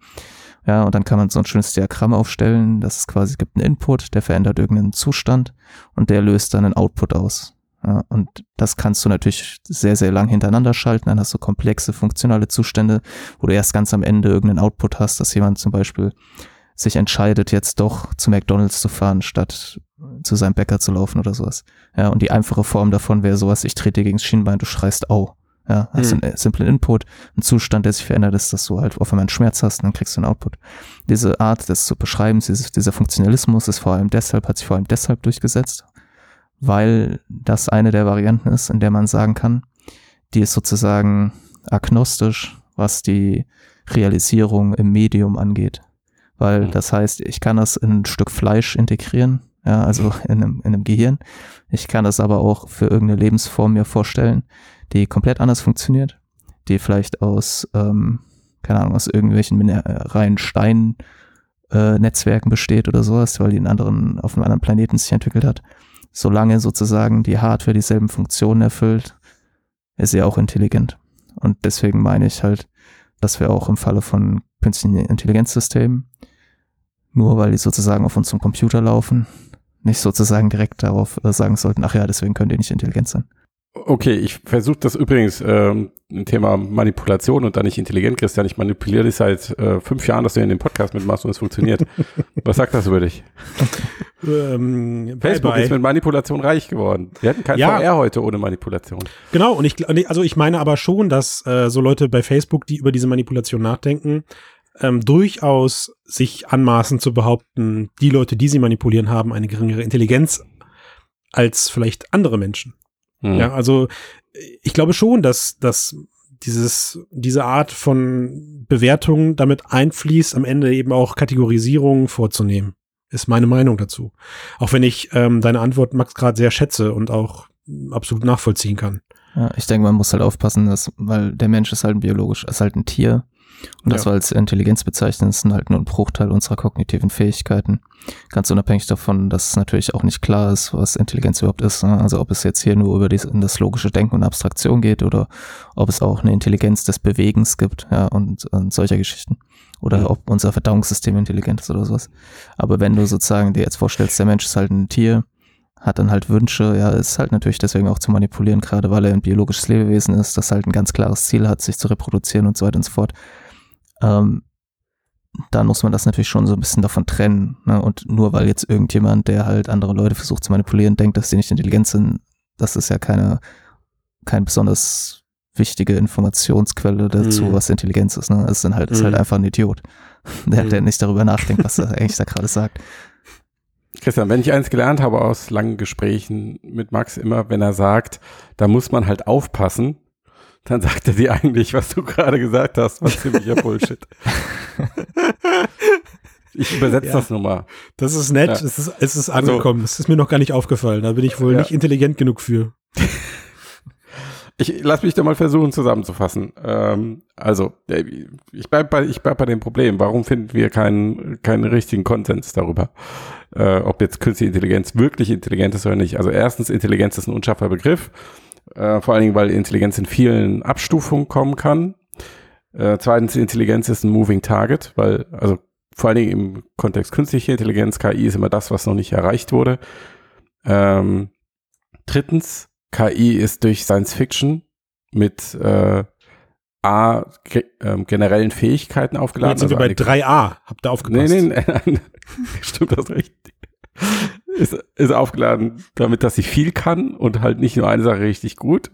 B: Ja, und dann kann man so ein schönes Diagramm aufstellen, dass es quasi gibt einen Input, der verändert irgendeinen Zustand und der löst dann einen Output aus. Ja, und das kannst du natürlich sehr, sehr lang hintereinander schalten. Dann hast du komplexe funktionale Zustände, wo du erst ganz am Ende irgendeinen Output hast, dass jemand zum Beispiel sich entscheidet, jetzt doch zu McDonalds zu fahren, statt zu seinem Bäcker zu laufen oder sowas. Ja, und die einfache Form davon wäre sowas, ich trete gegen das Schienbein, du schreist au. Ja, hast hm. einen simplen Input, einen Zustand, der sich verändert ist, dass du halt auf einmal einen Schmerz hast und dann kriegst du einen Output. Diese Art, das zu beschreiben, dieses, dieser Funktionalismus ist vor allem deshalb, hat sich vor allem deshalb durchgesetzt, weil das eine der Varianten ist, in der man sagen kann, die ist sozusagen agnostisch, was die Realisierung im Medium angeht. Weil mhm. das heißt, ich kann das in ein Stück Fleisch integrieren, ja, also in einem, in einem Gehirn. Ich kann das aber auch für irgendeine Lebensform mir vorstellen, die komplett anders funktioniert, die vielleicht aus, ähm, keine Ahnung, aus irgendwelchen reinen Stein äh, Netzwerken besteht oder sowas, weil die in anderen, auf einem anderen Planeten sich entwickelt hat solange sozusagen die Hardware dieselben Funktionen erfüllt, ist sie auch intelligent. Und deswegen meine ich halt, dass wir auch im Falle von künstlichen Intelligenzsystemen, nur weil die sozusagen auf unserem Computer laufen, nicht sozusagen direkt darauf äh, sagen sollten, ach ja, deswegen können die nicht intelligent sein.
A: Okay, ich versuche das übrigens ähm, ein Thema Manipulation und da nicht intelligent, Christian. Ich manipuliere dich seit äh, fünf Jahren, dass du in dem Podcast mitmachst und es funktioniert. Was sagt das über dich? Ähm, Facebook bye bye. ist mit Manipulation reich geworden. Wir hätten kein ja. VR heute ohne Manipulation.
C: Genau, und ich, also ich meine aber schon, dass äh, so Leute bei Facebook, die über diese Manipulation nachdenken, ähm, durchaus sich anmaßen zu behaupten, die Leute, die sie manipulieren, haben eine geringere Intelligenz als vielleicht andere Menschen. Mhm. Ja, also ich glaube schon, dass, dass dieses, diese Art von Bewertung damit einfließt, am Ende eben auch Kategorisierungen vorzunehmen. Ist meine Meinung dazu. Auch wenn ich ähm, deine Antwort, Max, gerade sehr schätze und auch absolut nachvollziehen kann.
B: Ja, ich denke, man muss halt aufpassen, dass, weil der Mensch ist halt ein biologisch, ist halt ein Tier Und das
C: Ja.
B: als Intelligenz bezeichnen, ist halt nur ein Bruchteil unserer kognitiven Fähigkeiten. Ganz unabhängig davon, dass es natürlich auch nicht klar ist, was Intelligenz überhaupt ist. ne? Also ob es jetzt hier nur über dies- in das logische Denken und Abstraktion geht oder ob es auch eine Intelligenz des Bewegens gibt, ja, und, und solcher Geschichten. Oder
A: Mhm.
B: ob unser Verdauungssystem intelligent ist oder sowas. Aber wenn du sozusagen dir jetzt vorstellst, der Mensch ist halt ein Tier, hat dann halt Wünsche, ja, ist halt natürlich deswegen auch zu manipulieren, gerade weil er ein biologisches Lebewesen ist, das halt ein ganz klares Ziel hat, sich zu reproduzieren und so weiter und so fort. Ähm, dann muss man das natürlich schon so ein bisschen davon trennen. Ne? Und nur weil jetzt irgendjemand, der halt andere Leute versucht zu manipulieren, denkt, dass sie nicht intelligent sind, das ist ja keine, keine besonders wichtige Informationsquelle dazu,
C: Mhm.
B: was Intelligenz ist. Ne? Es ist dann halt, ist
C: Mhm.
B: halt einfach ein Idiot, der, der
C: Mhm.
B: nicht darüber nachdenkt, was er eigentlich da gerade sagt.
A: Christian, wenn ich eins gelernt habe aus langen Gesprächen mit Max, immer wenn er sagt, da muss man halt aufpassen, dann sagt er dir eigentlich, was du gerade gesagt hast, was ziemlicher Bullshit. ich übersetze
C: Ja.
A: das nochmal.
C: Das ist nett,
A: Ja.
C: es, ist, es ist
A: Also-
C: angekommen. Das ist mir noch gar nicht aufgefallen. Da bin ich wohl
A: Ja.
C: nicht intelligent genug für.
A: Ich lass mich da mal versuchen zusammenzufassen. Ähm, also, äh, ich bleib bei, ich bleib bei dem Problem. Warum finden wir keinen, keinen richtigen Konsens darüber, äh, ob jetzt künstliche Intelligenz wirklich intelligent ist oder nicht? Also erstens, Intelligenz ist ein unscharfer Begriff. Äh, vor allen Dingen, weil Intelligenz in vielen Abstufungen kommen kann. Äh, zweitens, Intelligenz ist ein Moving Target, weil, also vor allen Dingen im Kontext künstliche Intelligenz, KI ist immer das, was noch nicht erreicht wurde. Ähm, drittens, KI ist durch Science Fiction mit äh, A, ge ähm, generellen Fähigkeiten aufgeladen.
C: Jetzt sind wir bei
A: eine-
C: 3a. Habt ihr
A: Nee,
C: aufgepasst?
A: nee, nee, stimmt das recht. Ist, ist aufgeladen damit, dass sie viel kann und halt nicht nur eine Sache richtig gut.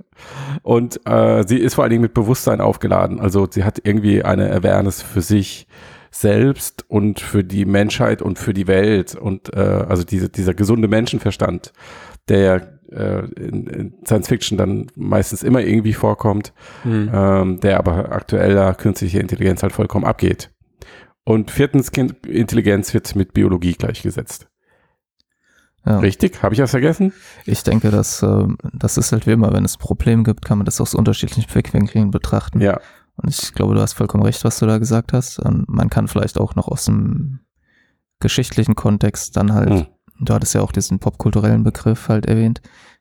A: Und äh, sie ist vor allen Dingen mit Bewusstsein aufgeladen. Also sie hat irgendwie eine Awareness für sich selbst und für die Menschheit und für die Welt. Und äh, also diese, dieser gesunde Menschenverstand, der äh, in, in Science Fiction dann meistens immer irgendwie vorkommt,
C: Hm.
A: ähm, der aber aktueller künstliche Intelligenz halt vollkommen abgeht. Und viertens, Kind Intelligenz wird mit Biologie gleichgesetzt.
B: Ja.
A: Richtig? Habe ich das vergessen?
B: Ich denke, dass ähm, das ist halt wie immer, wenn es ein Problem gibt, kann man das aus unterschiedlichen Blickwinkeln betrachten.
A: Ja.
B: Und ich glaube, du hast vollkommen recht, was du da gesagt hast. Und man kann vielleicht auch noch aus dem geschichtlichen Kontext dann halt,
A: Hm.
B: du hattest ja auch diesen popkulturellen Begriff halt erwähnt.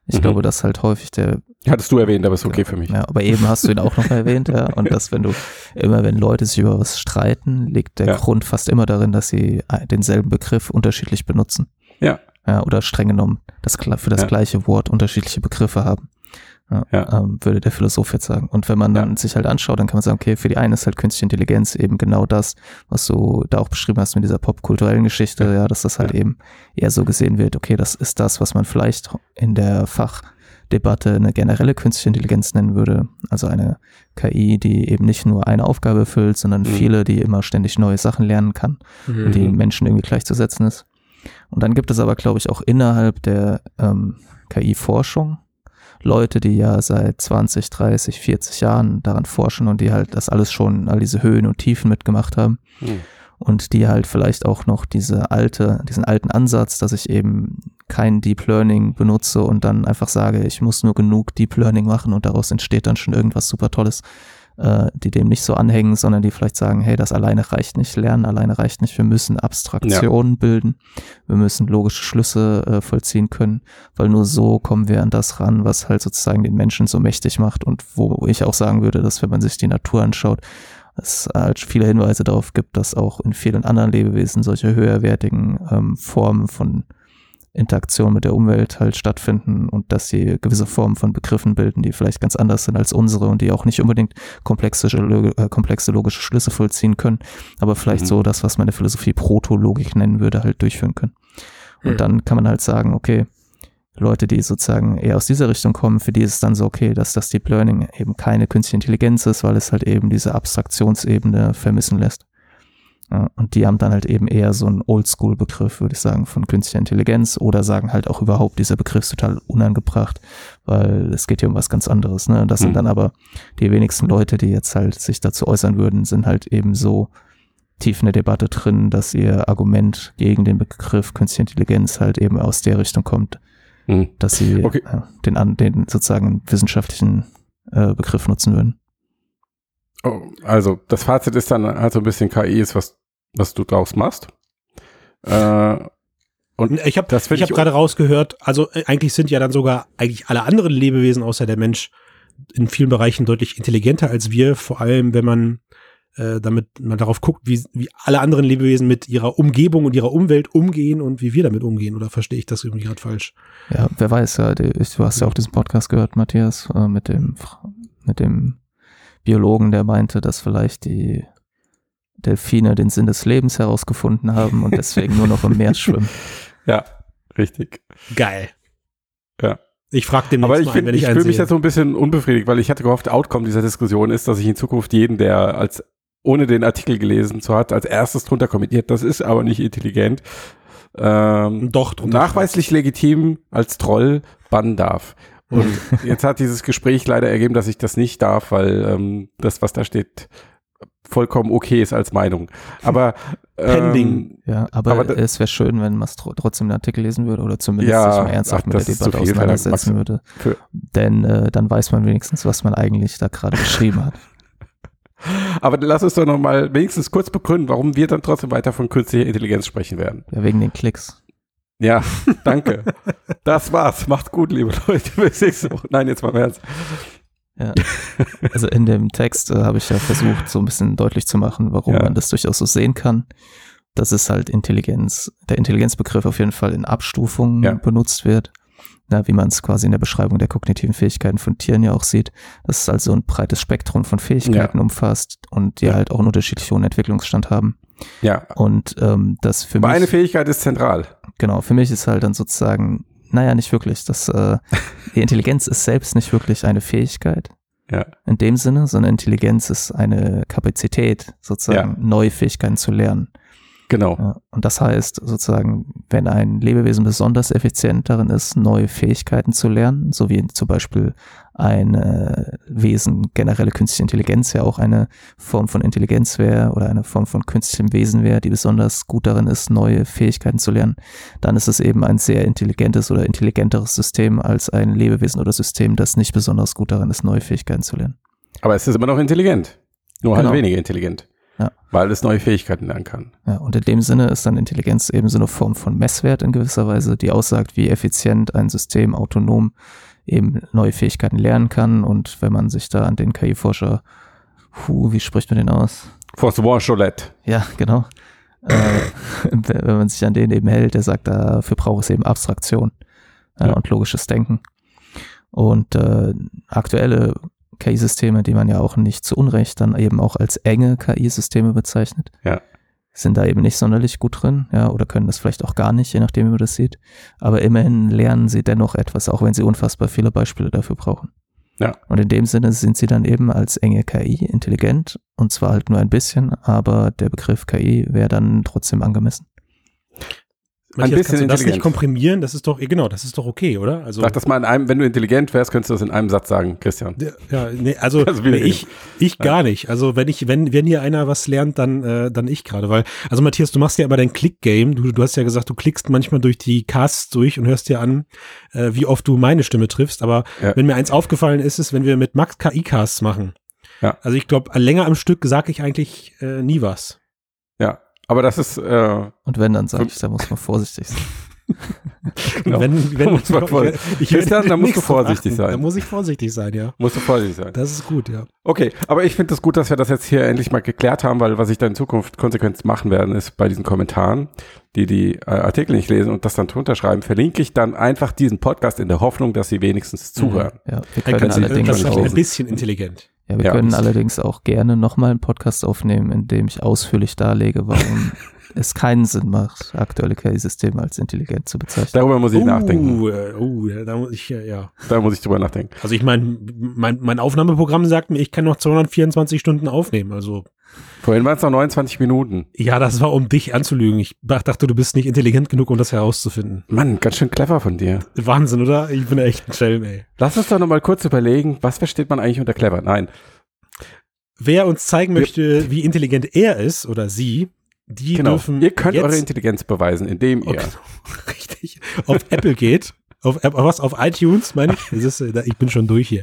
B: Ich
A: Mhm.
B: glaube, dass halt häufig der,
A: Hattest du erwähnt, aber ist okay für mich.
B: ja, aber eben hast du ihn auch noch erwähnt, ja. Und dass, wenn du, immer wenn Leute sich über was streiten, liegt der
A: Ja.
B: Grund fast immer darin, dass sie denselben Begriff unterschiedlich benutzen.
A: Ja.
B: Ja, oder streng genommen, das, für das
A: Ja.
B: gleiche Wort unterschiedliche Begriffe haben. Ja,
A: Ja.
B: Ähm, würde der Philosoph jetzt sagen. Und wenn man dann sich halt anschaut, dann kann man sagen, okay, für die einen ist halt künstliche Intelligenz eben genau das, was du da auch beschrieben hast mit dieser popkulturellen Geschichte,
A: Ja.
B: dass das halt eben eher so gesehen wird, okay, das ist das, was man vielleicht in der Fachdebatte eine generelle künstliche Intelligenz nennen würde. Also eine KI, die eben nicht nur eine Aufgabe erfüllt, sondern
A: Mhm.
B: viele, die immer ständig neue Sachen lernen kann
C: Mhm.
B: die Menschen irgendwie gleichzusetzen ist. Und dann gibt es aber, glaube ich, auch innerhalb der ähm, KI-Forschung Leute, die ja seit 20, 30, 40 Jahren daran forschen und die halt das alles schon, all diese Höhen und Tiefen mitgemacht haben
A: Hm.
B: und die halt vielleicht auch noch diese alte, diesen alten Ansatz, dass ich eben kein Deep Learning benutze und dann einfach sage, ich muss nur genug Deep Learning machen und daraus entsteht dann schon irgendwas super Tolles, äh, die dem nicht so anhängen, sondern die vielleicht sagen, hey, das alleine reicht nicht, Lernen alleine reicht nicht, wir müssen Abstraktionen bilden, wir müssen logische Schlüsse äh, vollziehen können, weil nur so kommen wir an das ran, was halt sozusagen den Menschen so mächtig macht und wo ich auch sagen würde, dass wenn man sich die Natur anschaut, es halt viele Hinweise darauf gibt, dass auch in vielen anderen Lebewesen solche höherwertigen ähm, Formen von Interaktion mit der Umwelt halt stattfinden und dass sie gewisse Formen von Begriffen bilden, die vielleicht ganz anders sind als unsere und die auch nicht unbedingt komplexe, äh, komplexe logische Schlüsse vollziehen können, aber vielleicht
A: Mhm.
B: so das, was meine Philosophie Protologik nennen würde, halt durchführen können. Und
C: Hm.
B: dann kann man halt sagen, okay, Leute, die sozusagen eher aus dieser Richtung kommen, für die ist es dann so okay, dass das Deep Learning eben keine künstliche Intelligenz ist, weil es halt eben diese Abstraktionsebene vermissen lässt. Und die haben dann halt eben eher so einen Oldschool-Begriff, würde ich sagen, von künstlicher Intelligenz oder sagen halt auch überhaupt, dieser Begriff ist total unangebracht, weil es geht hier um was ganz anderes. Ne? Und das
A: Mhm.
B: sind dann aber die wenigsten Leute, die jetzt halt sich dazu äußern würden, sind halt eben so tief in der Debatte drin, dass ihr Argument gegen den Begriff künstliche Intelligenz halt eben aus der Richtung kommt,
A: Hm.
B: dass sie
A: Okay.
B: äh, den, den sozusagen wissenschaftlichen äh, Begriff nutzen würden.
A: Oh, also das Fazit ist dann halt so ein bisschen KI ist, was, was du draus machst. Äh, und
C: Ich habe ich hab gerade rausgehört, also äh, eigentlich sind ja dann sogar eigentlich alle anderen Lebewesen außer der Mensch in vielen Bereichen deutlich intelligenter als wir, vor allem wenn man äh, damit mal darauf guckt, wie, wie alle anderen Lebewesen mit ihrer Umgebung und ihrer Umwelt umgehen und wie wir damit umgehen. Oder verstehe ich das irgendwie gerade falsch?
B: Ja, wer weiß, ja, du hast ja auch diesen Podcast gehört, Matthias, äh, mit dem, mit dem Biologen, der meinte, dass vielleicht die Delfine den Sinn des Lebens herausgefunden haben und deswegen nur noch im Meer schwimmen.
A: ja, richtig.
C: Geil.
A: Ja.
C: Ich frage den
A: Aber ich,
C: mal,
A: find,
C: wenn
A: ich,
C: ich,
A: fühle mich jetzt so ein bisschen unbefriedigt, weil ich hatte gehofft, Outcome dieser Diskussion ist, dass ich in Zukunft jeden, der als ohne den Artikel gelesen zu hat, als erstes drunter kommentiert. Das ist aber nicht intelligent. Ähm,
C: Doch, drunter
A: nachweislich legitim als Troll bannen darf. Und jetzt hat dieses Gespräch leider ergeben, dass ich das nicht darf, weil ähm, das, was da steht, vollkommen okay ist als Meinung. Aber
C: Pending.
B: Ja, aber,
A: Aber
B: es wäre schön, wenn man trotzdem den Artikel lesen würde oder zumindest
A: Ja,
B: sich mal ernsthaft
A: ach,
B: mit der Debatte
A: viel
B: auseinandersetzen würde. Denn äh, dann weiß man wenigstens, was man eigentlich da gerade geschrieben hat.
A: Aber lass uns doch noch mal wenigstens kurz begründen, warum wir dann trotzdem weiter von künstlicher Intelligenz sprechen werden.
B: Ja, wegen den Klicks.
A: Ja, danke. das war's. Macht's gut, liebe Leute. Bis nächste Woche. Nein, jetzt mal im Ernst.
B: Ja. Also in dem Text äh, habe ich ja versucht, so ein bisschen deutlich zu machen, warum
A: Ja.
B: man das durchaus so sehen kann. Dass es halt Intelligenz, der Intelligenzbegriff auf jeden Fall in Abstufungen
A: Ja.
B: benutzt wird. Na, wie man es quasi in der Beschreibung der kognitiven Fähigkeiten von Tieren ja auch sieht, dass es also ein breites Spektrum von Fähigkeiten umfasst und die halt auch einen unterschiedlich hohen Entwicklungsstand haben.
A: Ja,
B: Und ähm, das für
A: aber
B: mich,
A: eine Fähigkeit ist zentral.
B: genau, für mich ist halt dann sozusagen, naja, nicht wirklich. Das, äh, die Intelligenz ist selbst nicht wirklich eine Fähigkeit
A: Ja,
B: in dem Sinne, sondern Intelligenz ist eine Kapazität, sozusagen neue Fähigkeiten zu lernen.
A: Genau.
B: Und das heißt sozusagen, wenn ein Lebewesen besonders effizient darin ist, neue Fähigkeiten zu lernen, so wie zum Beispiel ein äh, Wesen, generelle künstliche Intelligenz ja auch eine Form von Intelligenz wäre oder eine Form von künstlichem Wesen wäre, die besonders gut darin ist, neue Fähigkeiten zu lernen, dann ist es eben ein sehr intelligentes oder intelligenteres System als ein Lebewesen oder System, das nicht besonders gut darin ist, neue Fähigkeiten zu lernen.
A: Aber es ist immer noch intelligent. Nur
B: Genau.
A: halt weniger intelligent.
B: Ja.
A: Weil es neue Fähigkeiten lernen kann.
B: Ja, und in dem Sinne ist dann Intelligenz eben so eine Form von Messwert in gewisser Weise, die aussagt, wie effizient ein System autonom eben neue Fähigkeiten lernen kann. Und wenn man sich da an den KI-Forscher, wie spricht man den aus?
A: François Cholette.
B: Ja, genau. äh, wenn wenn man sich an den eben hält, der sagt, dafür braucht es eben Abstraktion äh,
A: Ja.
B: und logisches Denken. Und äh, aktuelle KI-Systeme, die man ja auch nicht zu Unrecht dann eben auch als enge KI-Systeme bezeichnet,
A: Ja.
B: sind da eben nicht sonderlich gut drin, ja, oder können das vielleicht auch gar nicht, je nachdem, wie man das sieht. Aber immerhin lernen sie dennoch etwas, auch wenn sie unfassbar viele Beispiele dafür brauchen.
A: Ja.
B: Und in dem Sinne sind sie dann eben als enge KI intelligent und zwar halt nur ein bisschen, aber der Begriff KI wäre dann trotzdem angemessen.
C: Matthias,
A: bisschen
C: kannst du das nicht komprimieren? Das ist doch, genau, das ist doch okay, oder? Also,
A: Sag das mal in einem, wenn du intelligent wärst, könntest du das in einem Satz sagen, Christian.
C: ja, nee, also,
A: Also
C: nee, ich, ich gar nicht. Also wenn ich, wenn, wenn hier einer was lernt, dann, äh, dann ich gerade, weil, also Matthias, du machst ja immer dein Click-Game. Du, du hast ja gesagt, du klickst manchmal durch die Casts durch und hörst dir an, äh, wie oft du meine Stimme triffst. Aber
A: Ja.
C: wenn mir eins aufgefallen ist, ist, wenn wir mit Max KI-Casts machen.
A: Ja.
C: Also ich glaube, länger am Stück sage ich eigentlich äh, nie was.
A: Ja. Aber das ist, äh,
B: Und wenn, dann sage ich, da muss man vorsichtig sein.
A: Genau.
C: Wenn, wenn,
A: Muss man vor-
C: ich
A: Christian, da musst du vorsichtig
C: achten.
A: sein.
C: Da muss ich vorsichtig sein, ja.
A: musst du vorsichtig sein.
C: Das ist gut, ja.
A: Okay, aber ich finde es das gut, dass wir das jetzt hier endlich mal geklärt haben, weil was ich dann in Zukunft konsequent machen werden, ist bei diesen Kommentaren, die die äh, Artikel nicht lesen und das dann drunter schreiben, verlinke ich dann einfach diesen Podcast in der Hoffnung, dass sie wenigstens zuhören.
B: Ja, wir können
C: du-
B: allerdings
C: das ist
A: auch-
C: ein bisschen intelligent.
B: Ja, wir
A: Ja.
B: können allerdings auch gerne nochmal einen Podcast aufnehmen, in dem ich ausführlich darlege, warum es keinen Sinn macht, aktuelle KI-Systeme als intelligent zu bezeichnen.
A: Darüber muss ich nachdenken.
C: Uh, uh, da muss ich, ja.
A: Da muss ich drüber nachdenken.
C: Also ich meine, mein, mein Aufnahmeprogramm sagt mir, ich kann noch 224 Stunden aufnehmen. Also
A: Vorhin waren es noch 29 Minuten.
C: ja, das war, um dich anzulügen. Ich dachte, du bist nicht intelligent genug, um das herauszufinden.
A: Mann, ganz schön clever von dir.
C: Wahnsinn, oder? Ich bin echt ein Schelm, ey.
A: Lass uns doch noch mal kurz überlegen, was versteht man eigentlich unter clever? Nein.
C: Wer uns zeigen möchte, wie intelligent er ist oder sie, die
A: Genau.
C: dürfen
A: Ihr könnt eure Intelligenz beweisen, indem ihr
C: Okay. richtig auf Apple geht, auf, auf was auf iTunes, meine ich. Ist, äh, ich bin schon durch hier.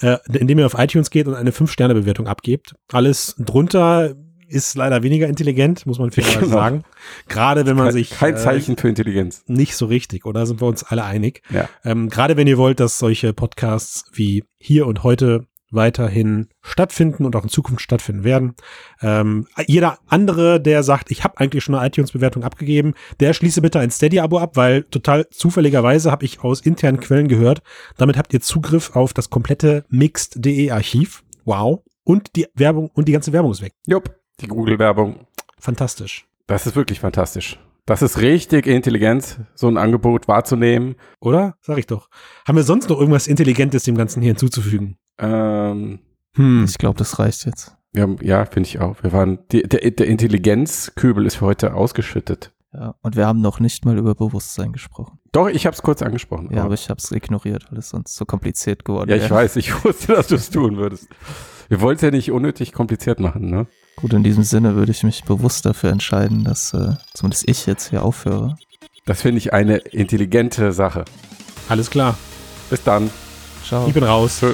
C: Äh, indem ihr auf iTunes geht und eine 5-Sterne-Bewertung abgebt. Alles drunter ist leider weniger intelligent, muss man fairerweise
A: Genau.
C: sagen. Gerade wenn man
A: kein,
C: sich
A: kein
C: äh,
A: Zeichen für Intelligenz.
C: nicht so richtig, oder sind wir uns alle einig?
A: Ja.
C: Ähm, Gerade wenn ihr wollt, dass solche Podcasts wie hier und heute weiterhin stattfinden und auch in Zukunft stattfinden werden. Ähm, jeder andere, der sagt, ich habe eigentlich schon eine iTunes-Bewertung abgegeben, der schließe bitte ein Steady-Abo ab, weil total zufälligerweise habe ich aus internen Quellen gehört, damit habt ihr Zugriff auf das komplette Mixed.de-Archiv. Wow. Und die Werbung und die ganze Werbung ist weg.
A: Jupp, die Google-Werbung.
C: Fantastisch.
A: Das ist wirklich fantastisch. Das ist richtig Intelligenz, so ein Angebot wahrzunehmen.
C: Oder? Sag ich doch. Haben wir sonst noch irgendwas Intelligentes dem Ganzen hier hinzuzufügen?
A: Ähm,
C: Hm.
B: Ich glaube, das reicht jetzt.
A: wir haben, ja, finde ich auch. Wir waren, die, der, der Intelligenzkübel ist für heute ausgeschüttet.
B: Ja, und wir haben noch nicht mal über Bewusstsein gesprochen.
A: Doch, ich habe es kurz angesprochen.
B: Ja, aber ich habe es ignoriert, weil es sonst so kompliziert geworden
A: ja, ich
B: wäre.
A: weiß, ich wusste, dass du es tun würdest. Wir wollten es ja nicht unnötig kompliziert machen, ne?
B: Gut, in diesem Sinne würde ich mich bewusst dafür entscheiden, dass äh, zumindest ich jetzt hier aufhöre.
A: Das finde ich eine intelligente Sache.
C: Alles klar.
A: Bis dann.
B: Ciao.
C: Ich bin raus.
A: Tschö.